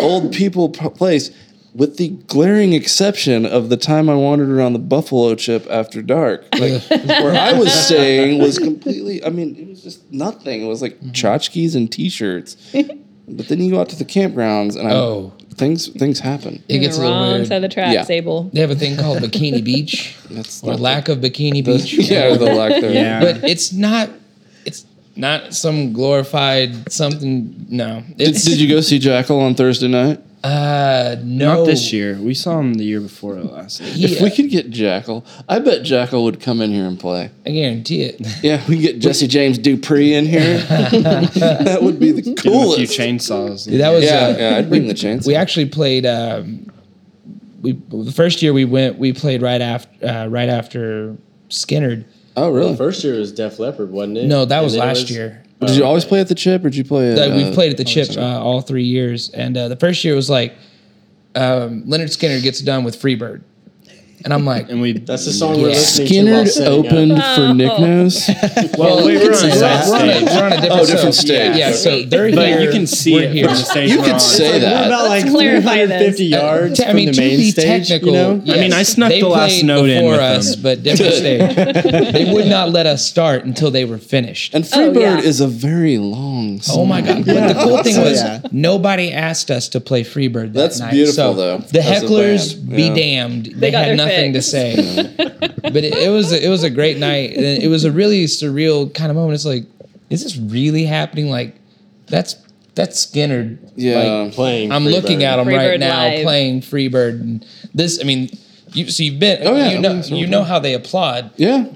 old people place. With the glaring exception of the time I wandered around the Buffalo Chip after dark, like where I was staying was completely. I mean, it was just nothing. It was like Mm-hmm. tchotchkes and t-shirts. But then you go out to the campgrounds, and I, Oh. things things happen. it gets a the little wrong weird. side of the tracks, Yeah. Abel. They have a thing called Bikini Beach That's or not lack of Bikini the, Beach. yeah, the lack there. Yeah. but it's not. It's not some glorified something. No, Did, it's did you go see Jackyl on Thursday night? Uh no Not this year. We saw him the year before last. Year. He, If we could get Jackyl, I bet Jackyl would come in here and play. I guarantee it. Yeah, we get Jesse James Dupree in here. that would be the Give him a few chainsaws. Dude, that was Yeah, uh, yeah, I'd bring the chains. we actually played. Um, we the first year we went, we played right after uh, right after Skynyrd. Oh, really? First year was Def Leppard, wasn't it? No, that was And then it last year. Did you always play at the chip, or did you play? At, uh, we've played at the Chip uh, all three years, and uh, the first year was like um, Lynyrd Skynyrd gets done with Freebird, and I'm like, And we That's the song Yeah. we're listening to. while Skynyrd setting up. opened for Nick oh. Nose. well, we were on we're, that we're on a, we're on a different, Oh, different stage. Yeah, so they're But here. you can see it here. from the stage. You we're could on. say We're that. about like clarify 350 this. Uh, yards I from mean, the to main be stage. technical, you know? I mean, I snuck the last note in before with us, them. but different stage. they would not let us start until they were finished. And oh, Freebird yeah. is a very long. Song. Oh my god! But the cool thing was nobody asked us to play Freebird. That That's beautiful, though, The hecklers be damned. They, got had their nothing to say. but it, it was it was a great night. And it was a really surreal kind of moment. It's like, is this really happening? Like, that's that's Skynyrd. Yeah. Like, Playing I'm Freebird. looking at him right Freebird now live. playing Freebird. And this, I mean, you so you've been. Oh, yeah, You know you know how they applaud. Yeah.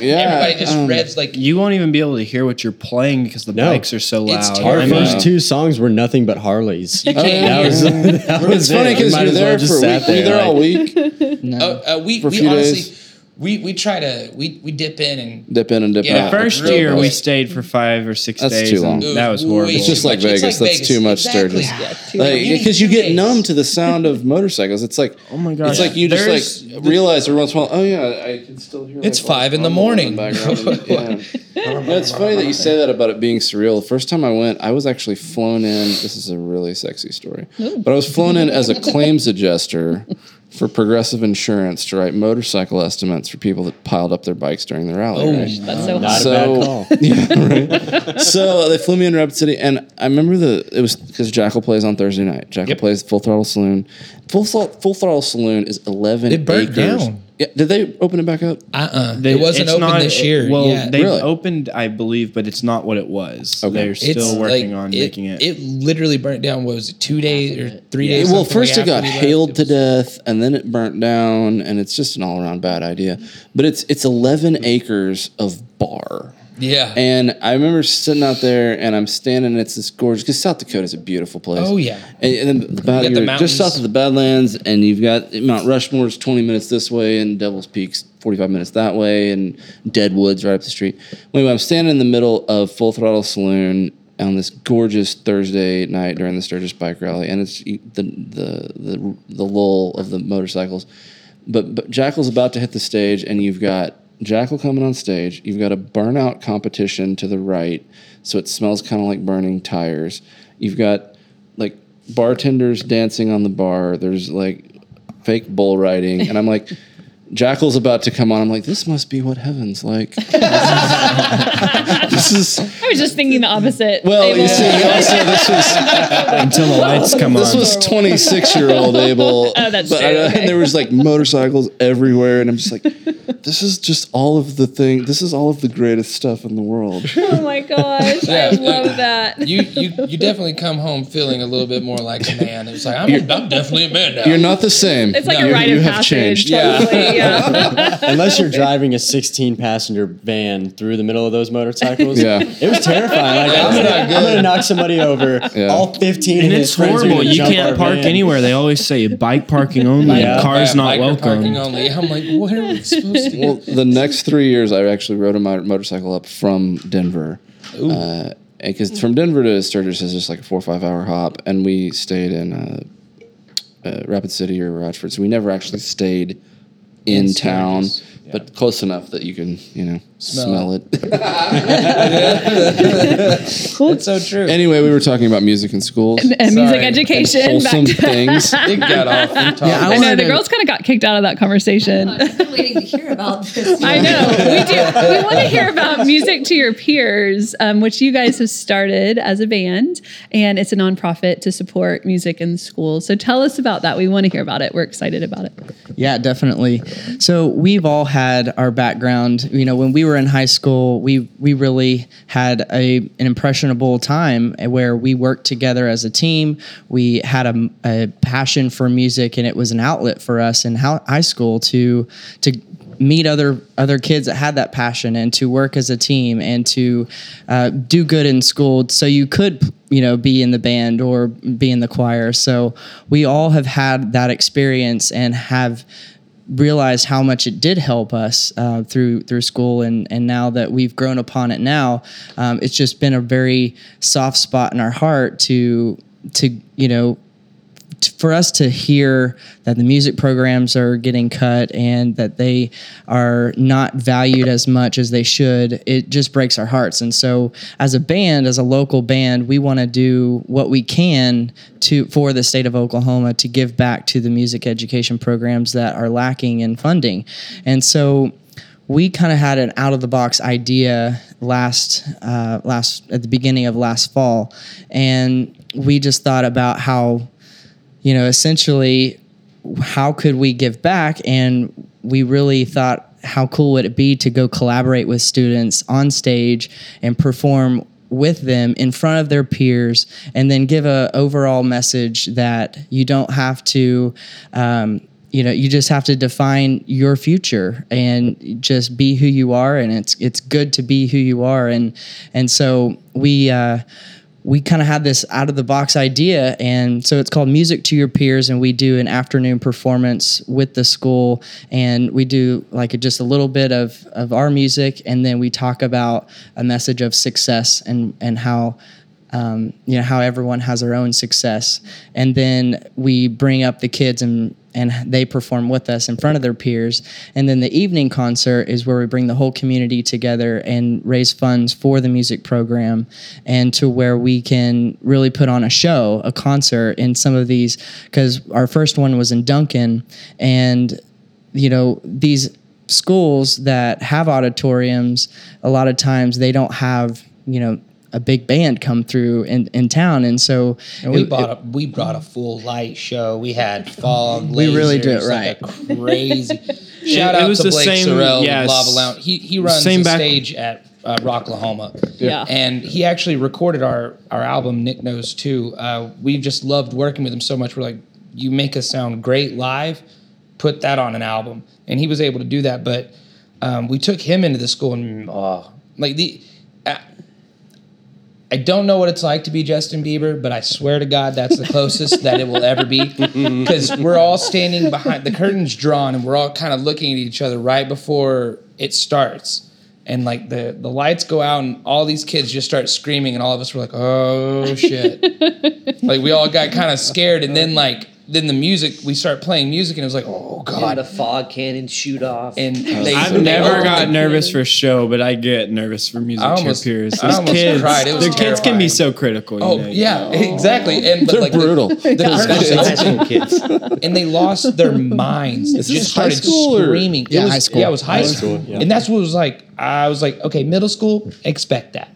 yeah. Everybody just um, revs like You won't even be able to hear what you're playing because the No. bikes are so loud. It's Our. I mean, first two songs were nothing but Harleys. you can't yeah. That was, that was It's funny it. We because might you're as well there for a sat week. Were you there like- all week? Uh, uh, we For a we few honestly days? We we try to we we dip in and Dip in and dip Yeah, out. first real year we stayed for five or six That's days. too long. and That was horrible. It's just like Vegas. like That's Vegas. too much Exactly. Sturgis. Yeah, too Like, much. You because you get days. numb to the sound of motorcycles. It's like Oh my gosh. It's like you just like realize every once in a while. Oh yeah, I can still hear. It's like, five in the morning. background. yeah. It's funny that you say that about it being surreal. The first time I went, I was actually flown in. This is a really sexy story, but I was flown in as a claims adjuster for Progressive Insurance to write motorcycle estimates for people that piled up their bikes during the rally. Oh, right? That's so Not hot. a bad call. yeah, right. so they flew me in Rapid City, and I remember the it was because Jackyl plays on Thursday night. Jackyl Yep. plays Full Throttle Saloon. Full Throttle, Full Throttle Saloon is eleven. It burnt acres. down. Yeah, did they open it back up? uh-uh. They- it wasn't it's open not- this year. Well, yeah. they've Really? opened, I believe, but it's not what it was. Okay. They're still it's working like, on making it. It literally burnt down. What was it? Two days or three days? well, something like first it after got we left. hailed It to was- death, and then it burnt down, and it's just an all around bad idea. But it's it's eleven acres of bar. Yeah. And I remember sitting out there, and I'm standing. And it's this gorgeous because South Dakota is a beautiful place. Oh, yeah. and, and then the, bad, got the just south of the Badlands, and you've got Mount Rushmore's 20 minutes this way, and Devil's Peak's 45 minutes that way, and Deadwood's right up the street. Anyway, I'm standing in the middle of Full Throttle Saloon on this gorgeous Thursday night during the Sturgis Bike Rally, and it's the the the, the lull of the motorcycles. But, but Jackyl's about to hit the stage, and you've got Jackyl coming on stage. You've got a burnout competition to the right, so it smells kind of like burning tires. You've got like bartenders dancing on the bar. There's like fake bull riding, and I'm like. Jackyl's about to come on. I'm like, this must be what heaven's like. this is I was just thinking the opposite. well. Abel. You see, also this was Until the lights come this on. This was 26 year old Abel. Oh, that's but true, I- okay. And there was like motorcycles everywhere, and I'm just like, this is just all of the thing. This is all of the greatest stuff in the world. oh my gosh, Yeah. I love that. You you you definitely come home feeling a little bit more like a man. It was like I'm, I'm definitely a man now. You're not the same. It's like you, a rite you of have passage. changed. Totally, yeah. Unless you're driving a 16 passenger van through the middle of those motorcycles. Yeah. It was terrifying. Like, I'm, gonna, not I'm gonna knock somebody over. Yeah. All 15 and of it's his friends are horrible. You can't park van. anywhere. They always say bike parking only. Yeah. Cars Yeah, not welcome. Parking only. I'm like, what are we supposed to do? Well, the next three years, I actually rode a mo- motorcycle up from Denver. Because from Denver to Sturgis is just like a four or five hour hop, and we stayed in uh, uh, Rapid City or Rochford, so we never actually stayed in, In town, yeah. but close enough that you can, you know, smell, Smell it. It's so true. anyway, we were talking about music in schools, and music Sorry. education. wholesome back to- things. it got off. Yeah, I I know wanted the to- girls kind of got kicked out of that conversation. I've been waiting to hear about this. I know we do. We want to hear about music to your peers, um, which you guys have started as a band, and it's a nonprofit to support music in schools. So tell us about that. We want to hear about it. We're excited about it. Yeah, definitely. So we've all had our background. You know, when we were in high school, we we really had a an impressionable time where we worked together as a team. We had a, a passion for music, and it was an outlet for us in high school to to meet other other kids that had that passion and to work as a team and to uh, do good in school so you could you know be in the band or be in the choir so we all have had that experience and have realized how much it did help us uh, through through school and and now that we've grown upon it now um, it's just been a very soft spot in our heart to to you know for us to hear that the music programs are getting cut and that they are not valued as much as they should, it just breaks our hearts. And so, as a band, as a local band, we want to do what we can to for the state of Oklahoma to give back to the music education programs that are lacking in funding. And so, we kind of had an out of the box idea last uh, last at the beginning of last fall, and we just thought about how you know, essentially, how could we give back? And we really thought, how cool would it be to go collaborate with students on stage and perform with them in front of their peers and then give a overall message that you don't have to um, you know you just have to define your future and just be who you are and it's it's good to be who you are and and so we uh we kind of had this out of the box idea and so it's called music to your peers and we do an afternoon performance with the school and we do like a, just a little bit of, of our music and then we talk about a message of success and and how um, you know how everyone has their own success. And then we bring up the kids and and they perform with us in front of their peers. And then the evening concert is where we bring the whole community together and raise funds for the music program and to where we can really put on a show a concert in some of these because our first one was in duncan. And you know these schools that have auditoriums a lot of times they don't have you know a big band come through in, in town and so And we it- bought a we brought a full light show. We had fog. We really do it lasers, like right. a crazy. Shout It out was to the Blake same- Sorrell yeah, Lava Lounge. He he runs same the back- stage at uh, Rocklahoma. Yeah. and he actually recorded our our album. Nick knows too. Uh, we just loved working with him so much. We're like, you make us sound great live. Put that on an album, and he was able to do that. But um, we took him into the school, and oh, like the. Uh, I don't know what it's like to be Justin Bieber, but I swear to God, that's the closest that it will ever be. Because we're all standing behind the curtains drawn, and we're all kind of looking at each other right before it starts. And like the the lights go out, and all these kids just start screaming, and all of us were like, "Oh shit!" like we all got kind of scared, and then like then the music we start playing music and it was like oh And god the fog cannon shoot off. and they, I've they never got nervous for a show, but I get nervous for music I almost- trip peers. I almost kids, cried. It was the kids can be so critical. you Oh know. yeah, oh. exactly. And but They're like brutal. The, curtains High school kids. and they lost their minds. They this just high started school or- screaming. Yeah, it was, high school. Yeah, it was high, High school. school, yeah. And that's what it was like. I was like, okay, middle school, expect that.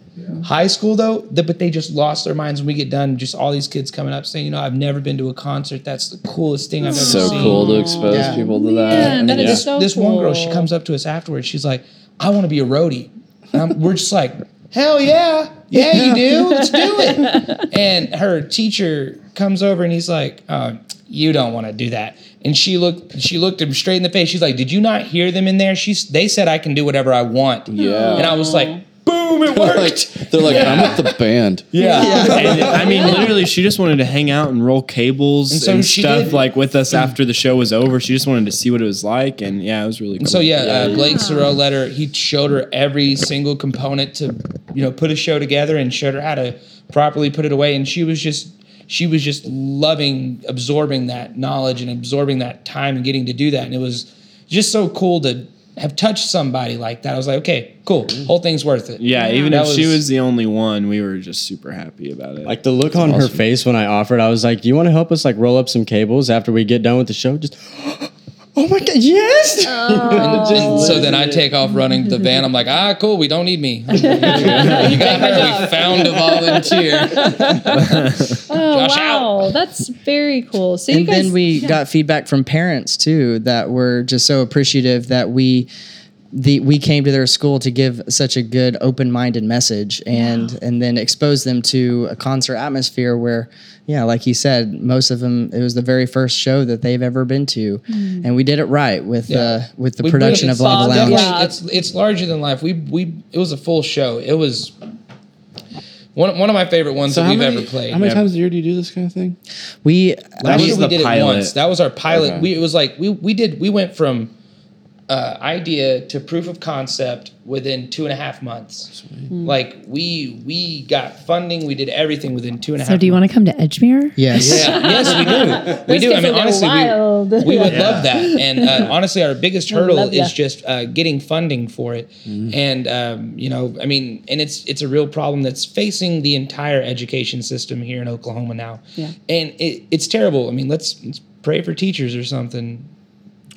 High school though, the, but they just lost their minds when we get done. Just all these kids coming up saying, you know, I've never been to a concert. That's the coolest thing I've ever So seen. So cool to expose Yeah. people to that. Man, And that is yeah. so this one girl, she comes up to us afterwards. She's like, I want to be a roadie. And I'm- we're just like, hell yeah. Yeah, you do. Let's do it. And her teacher comes over and he's like, uh, you don't want to do that. And she looked, she looked him straight in the face. She's like, did you not hear them in there? She's, they said I can do whatever I want. Yeah. And I was like, boom, it They're like, worked. they're like, I'm with the band. Yeah. And, I mean, literally, she just wanted to hang out and roll cables And and, so she stuff did. like with us after the show was over. She just wanted to see what it was like, and yeah, it was really cool. And so yeah, uh, Blake Sorrell let her. He showed her every single component to, you know, put a show together and showed her how to properly put it away. And she was just, she was just loving absorbing that knowledge and absorbing that time and getting to do that. And it was just so cool to have touched somebody like that. I was like, okay, cool, mm-hmm. whole thing's worth it. yeah, even That if she was- was the only one, we were just super happy about it. Like the look on her face when I offered, I was like, "Do you want to help us like roll up some cables after we get done with the show?" Just, oh my god, yes! And, and so then I take off running the van. I'm like, ah, cool, we don't need me. you got her. We found a volunteer. Oh Josh wow, that's very cool. So you and guys, then we yeah. got feedback from parents too that were just so appreciative that we the we came to their school to give such a good open-minded message and and then expose them to a concert atmosphere where yeah like he said most of them it was the very first show that they've ever been to and we did it right with uh with the We production put of it- Lava it's Lounge. Yeah, it's it's larger than life. We we it was a full show. It was one one of my favorite ones So that how we've many, ever played. how many Yeah. times a year do you do this kind of thing? We Last was year we the did it once. That was our pilot. Okay. We it was like we we did we went from uh, idea to proof of concept within two and a half months. Like we we got funding. We did everything within two and a half. So do you want to come to Edgemere? yes Yeah, yes, we do. We do. I mean, honestly, wild. we, we would love that. And uh, honestly, our biggest hurdle love ya. is just uh, getting funding for it. And um, you know, I mean, and it's it's a real problem that's facing the entire education system here in Oklahoma now. Yeah. And it, it's terrible. I mean, let's, let's pray for teachers or something.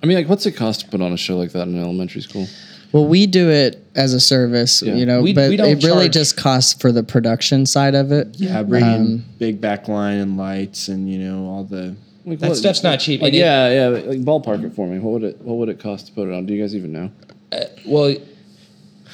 I mean, like, what's it cost to put on a show like that in elementary school? Well, we do it as a service, Yeah. you know, We- but we don't it really charge- just costs for the production side of it. yeah, bringing Um, big backline and lights and you know all the. Like, That what- stuff's not cheap. Like, yeah, yeah. Like, ballpark it for me. What would it What would it cost to put it on? Do you guys even know? Well,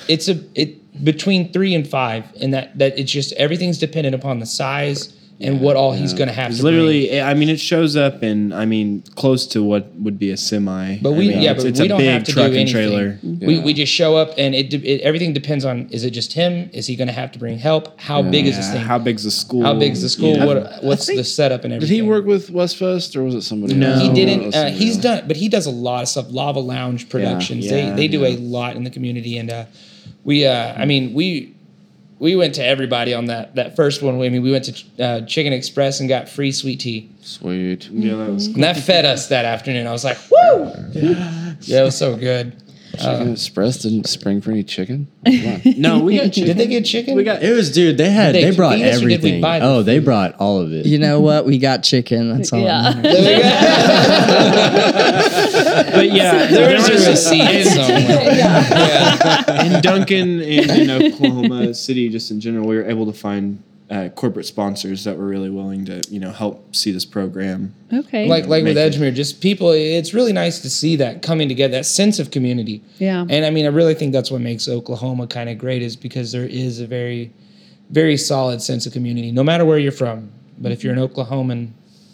it's a it between three and five, and that that it's just everything's dependent upon the size and what all he's going to have It's to bring. literally, I mean, it shows up in, I mean, close to what would be a semi. But I we, mean, yeah, it's, but it's we a don't big have to truck do and anything. trailer. We, Yeah. we just show up, and it, it everything depends on is it just him? Is he going to have to bring help? How big is this thing? how big's the school? How big's the school? Yeah. What what's the setup and everything Did he work with Westfest or was it somebody? No. else? He didn't. Uh, he's else. done, but he does a lot of stuff. Lava Lounge Productions. Yeah, they they do yeah. a lot in the community, and uh, we. Uh, I mean, we we went to everybody on that that first one. I mean, we went to uh, Chicken Express and got free sweet tea, Sweet. Yeah, that was and that fed us that afternoon. I was like, woo! Yeah, it was so good. Chicken uh, Express didn't spring for any chicken. Come on. No, we got chicken. Did they get chicken? We got It was, dude. They had. Did they They, brought feed us or did we everything. buy the Oh, they brought all of it. You know what? We got chicken. That's all. Yeah. But yeah, there was just a receipt somewhere. Yeah. in Duncan and in Oklahoma City, just in general, we were able to find uh, corporate sponsors that were really willing to, you know, help see this program. Okay. Like like with Make it- Edgemere, just people. It's really nice to see that coming together, that sense of community. Yeah. And I mean, I really think that's what makes Oklahoma kind of great, is because there is a very, very solid sense of community, no matter where you're from. But if you're an Oklahoman,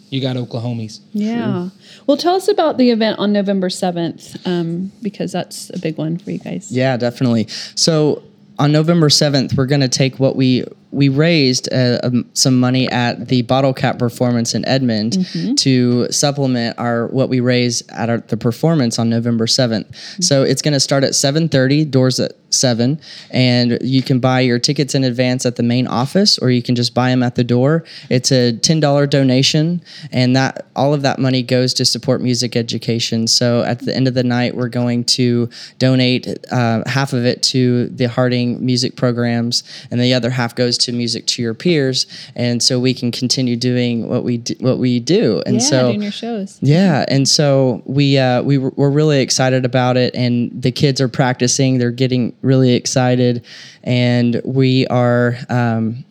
you got Oklahomies. yeah. Well, tell us about the event on November seventh, um, because that's a big one for you guys. Yeah, definitely. So on November 7th, we're going to take what we we raised uh, um, some money at the bottle cap performance in Edmond Mm-hmm. to supplement our what we raise at our, the performance on November 7th. So it's going to start at 7:30, doors at 7, and you can buy your tickets in advance at the main office or you can just buy them at the door. It's a $10 donation and that all of that money goes to support music education. So at the end of the night we're going to donate uh, half of it to the Harding music programs and the other half goes to music to your peers and so we can continue doing what we do, what we do. And yeah, so doing your shows. yeah, and so we uh, we were, we're really excited about it, and the kids are practicing. They're getting really excited, and we are. Um,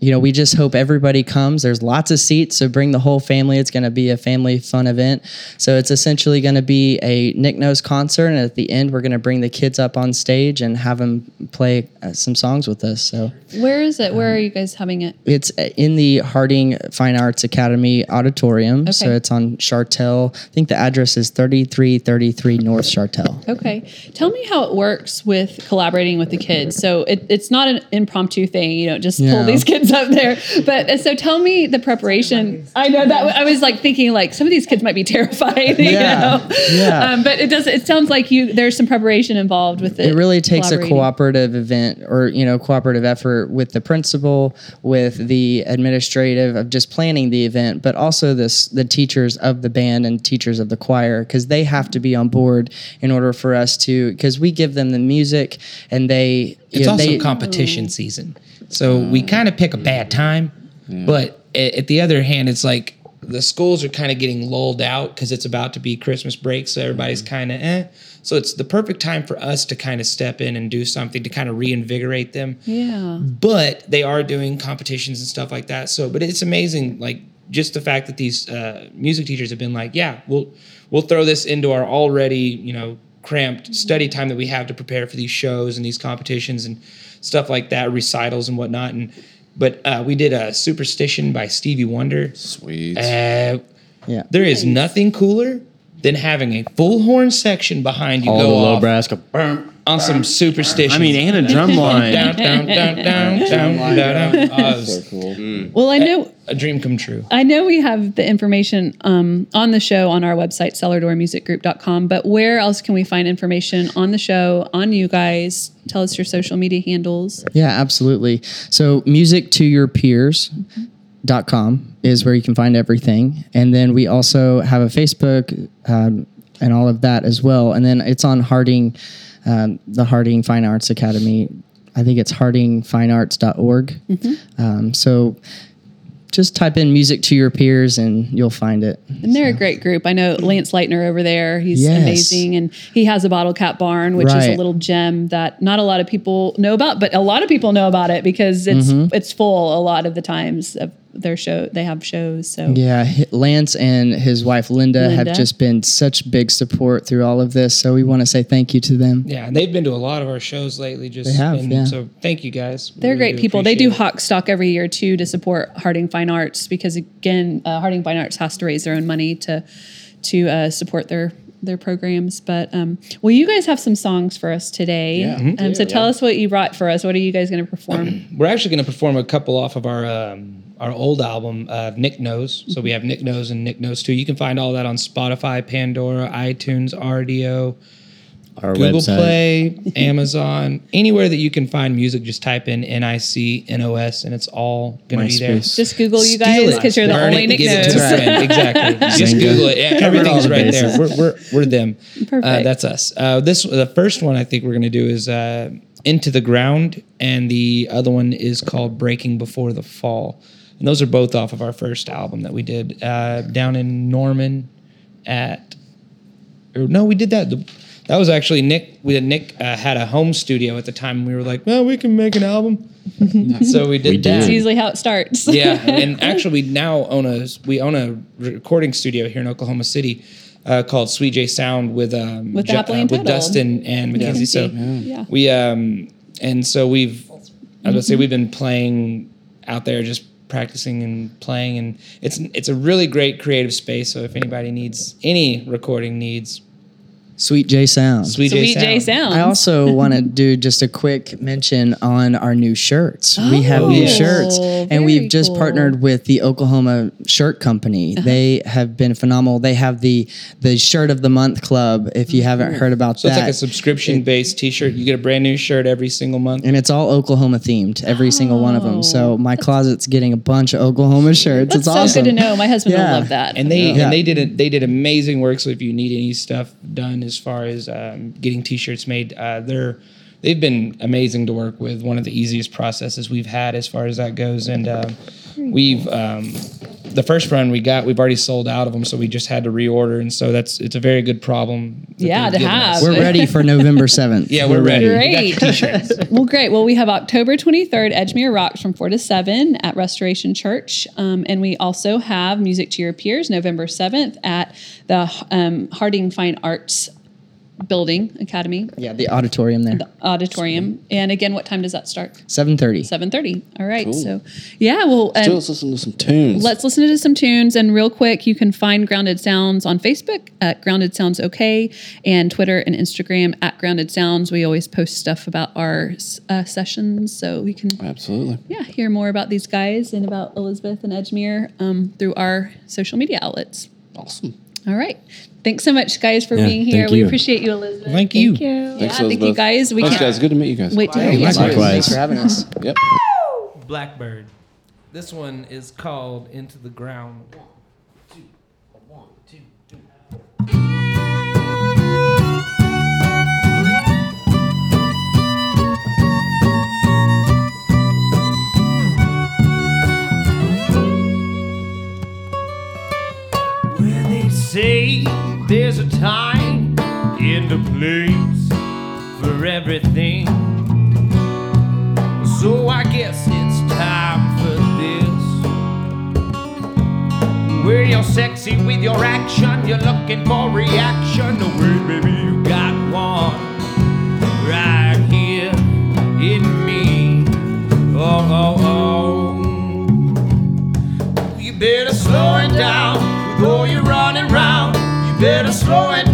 you know, we just hope everybody comes. There's lots of seats, so bring the whole family. It's going to be a family fun event. So it's essentially going to be a Nick Knows concert, and at the end, we're going to bring the kids up on stage and have them play uh, some songs with us. So Where is it? Where are you guys having it? it's in the Harding Fine Arts Academy auditorium. So it's on Shartel. I think the address is 3333 North Shartel. Okay. Tell me how it works with collaborating with the kids. So it, it's not an impromptu thing. You don't just pull these kids up there. But uh, so tell me the preparation. I know that I was like thinking like some of these kids might be terrified. You Yeah. know? Yeah. Um, but it does. It sounds like you there's some preparation involved with it. It really takes a cooperative event or, you know, cooperative effort with the principal, with the administrative of just planning the event, but also this the teachers of the band and teachers of the choir because they have to be on board in order for us to because we give them the music and they you It's know, also they, competition season. So we kind of pick a bad time, but a- at the other hand, it's like the schools are kind of getting lulled out because it's about to be Christmas break. So everybody's kind of eh. So it's the perfect time for us to kind of step in and do something to kind of reinvigorate them. Yeah. But they are doing competitions and stuff like that. So, but it's amazing, like just the fact that these uh, music teachers have been like, yeah, we'll we'll throw this into our already, you know, cramped study time that we have to prepare for these shows and these competitions and stuff like that, recitals and whatnot. And but uh, we did a Superstition by Stevie Wonder. Sweet. Uh, Yeah. there is nothing cooler than having a full horn section behind you All the low off brass go. On some superstition. I mean, and a drum line. down, down, down, down, down, down, down. Oh, it was Cool. Well, I know. a dream come true. I know we have the information um, on the show on our website, cellardoormusicgroup.com, but where else can we find information on the show, on you guys? Tell us your social media handles. Yeah, absolutely. So music to your peers. Dot com is where you can find everything, and then we also have a Facebook um, and all of that as well. And then it's on Harding, um, the Harding Fine Arts Academy. I think it's hardingfinearts.org. Um, so just type in music to your peers and you'll find it. And they're a great group. I know Lance Leitner over there. He's Yes. amazing. And he has a bottle cap barn, which is a little gem that not a lot of people know about, but a lot of people know about it because it's Mm-hmm. it's full a lot of the times of their show. They have shows. So Yeah, Lance and his wife Linda, have just been such big support through all of this. So we want to say thank you to them. Yeah, and they've been to a lot of our shows lately. Just They have, and yeah. So thank you guys. They're Really great people. They do appreciate it. Hawk Stock every year too to support Harding Fine Arts because again, uh, Harding Fine Arts has to raise their own money to to uh, support their their programs. But um, well, you guys have some songs for us today. Yeah. Mm-hmm. Um, so tell us what you brought for us. What are you guys going to perform? We're actually going to perform a couple off of our um, our old album, uh, Nick Knows. So we have Nick Knows and Nick Knows too. You can find all that on Spotify, Pandora, iTunes, Rdio, Our Google website. Play, Amazon, anywhere that you can find music. Just type in N I C N O S, and it's all going to be there. Just Google you Steal guys because you're the burn only it, Nick give it to a knows. friend. Exactly. Just Google it. Yeah, everything's all the right there. We're, we're, we're them. Uh, Perfect. that's us. Uh, this the first one I think we're gonna do is uh, Into the Ground, and the other one is called Breaking Before the Fall. And those are both off of our first album that we did uh, down in Norman at. Or no, we did that. The, that was actually Nick. We had Nick uh, had a home studio at the time, and we were like, "Well, we can make an album." so we did We that. did. It's usually how it starts. yeah, and actually we now own a we own a recording studio here in Oklahoma City uh, called Sweet J Sound with um With Ju- Happily with Dustin and Mackenzie. So Yeah. we um and so we've I was gonna say we've been playing out there just practicing and playing and it's it's a really great creative space. So if anybody needs any recording needs, Sweet J Sound. Sweet, Sweet J Sounds. I also want to do just a quick mention on our new shirts. we have new Oh, shirts, very and we've just cool. Uh-huh. partnered with the Oklahoma Shirt Company. They have been phenomenal. They have the the Shirt of the Month Club. If you haven't heard about So that, it's like a subscription based t shirt. You get a brand new shirt every single month. and it's all Oklahoma themed, every single one of them. So my closet's getting a bunch of Oklahoma shirts. That's it's so awesome. good to know. My husband Yeah. will love that. And they Yeah. and they did it. They did amazing work. So if you need any stuff done as far as um, getting T-shirts made, uh, they're they've been amazing to work with. One of the easiest processes we've had as far as that goes. And uh, we've um, the first run we got, we've already sold out of them, so we just had to reorder. And so that's it's a very good problem. Yeah, they've to us. have. We're ready for November seventh. Yeah, we're, ready. Great. We got T-shirts. well, great. Well, we have October 23rd, Edgemere Rocks from 4 to 7 at Restoration Church. Um, and we also have Music to Your Peers November 7th at the um, Harding Fine Arts Building Academy Yeah, the auditorium there. The auditorium. And again, what time does that start? Seven thirty. 7.30. All right. So, yeah, well, and let's listen to some tunes. Let's listen to some tunes. And real quick, you can find Grounded Sounds on Facebook at Grounded Sounds OK and Twitter and Instagram at Grounded Sounds. We always post stuff about our uh, sessions. So we can, Absolutely. yeah, hear more about these guys and about Elizabeth and Edgemere um, through our social media outlets. Awesome. All right. Thanks so much, guys, for Yeah, being here. We appreciate you, Elizabeth. Thank you. Thank you. Yeah, Thanks, thank you, guys. We Thanks, can't guys. Good to meet you guys. wait to hear you. likewise. Thanks Likewise. for having us. Yep. Blackbird. This one is called Into the Ground. Where there's a time and a place for everything. So I guess it's time for this. Where you're sexy with your action, you're looking for reaction. Oh, no way, baby, you got one right here in me. Oh, oh, oh. You better slow it down better slow it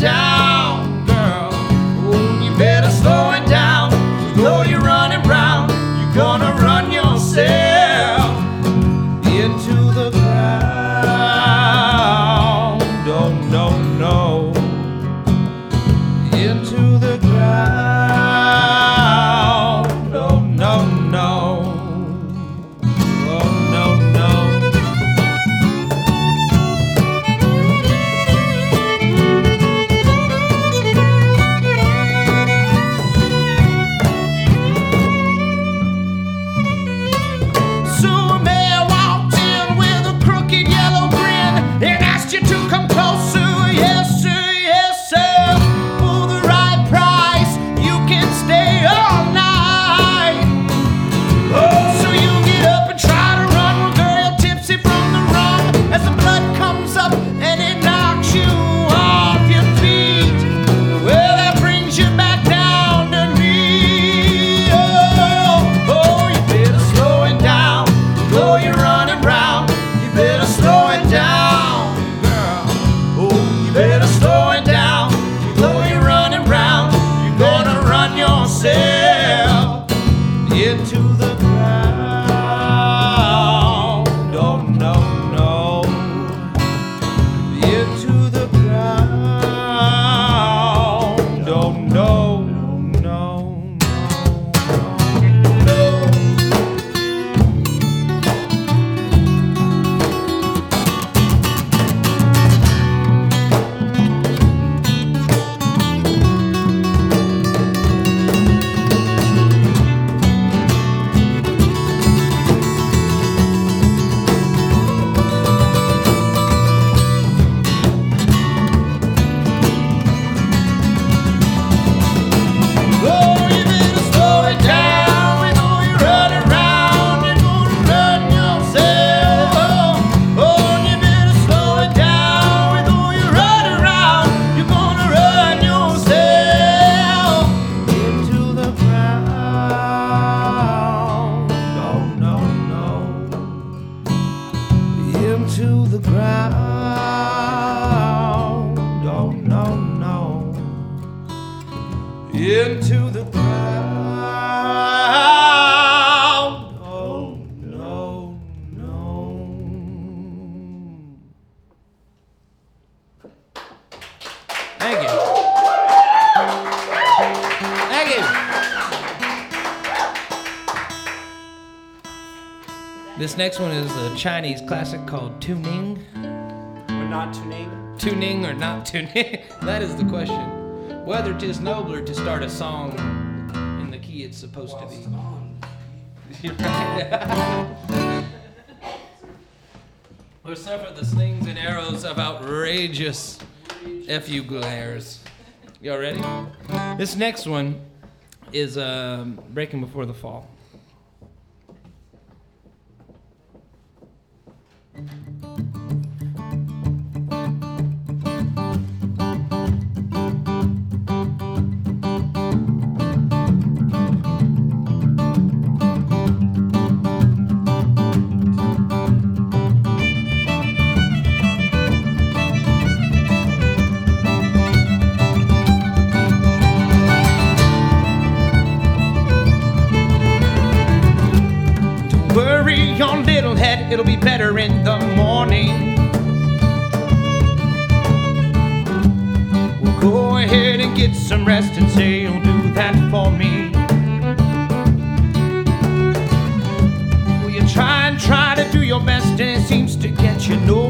This next one is a Chinese classic called Tuning. Or not tuning? Tuning or not tuning? that is the question. Whether tis nobler to start a song in the key it's supposed Whilst to be. On. or suffer the slings and arrows of outrageous fu glares. Y'all ready? This next one is um, Breaking Before the Fall. it'll be better in the morning. We'll go ahead and get some rest and say you'll do that for me. Well, you try and try to do your best and it seems to get you nowhere?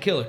killer.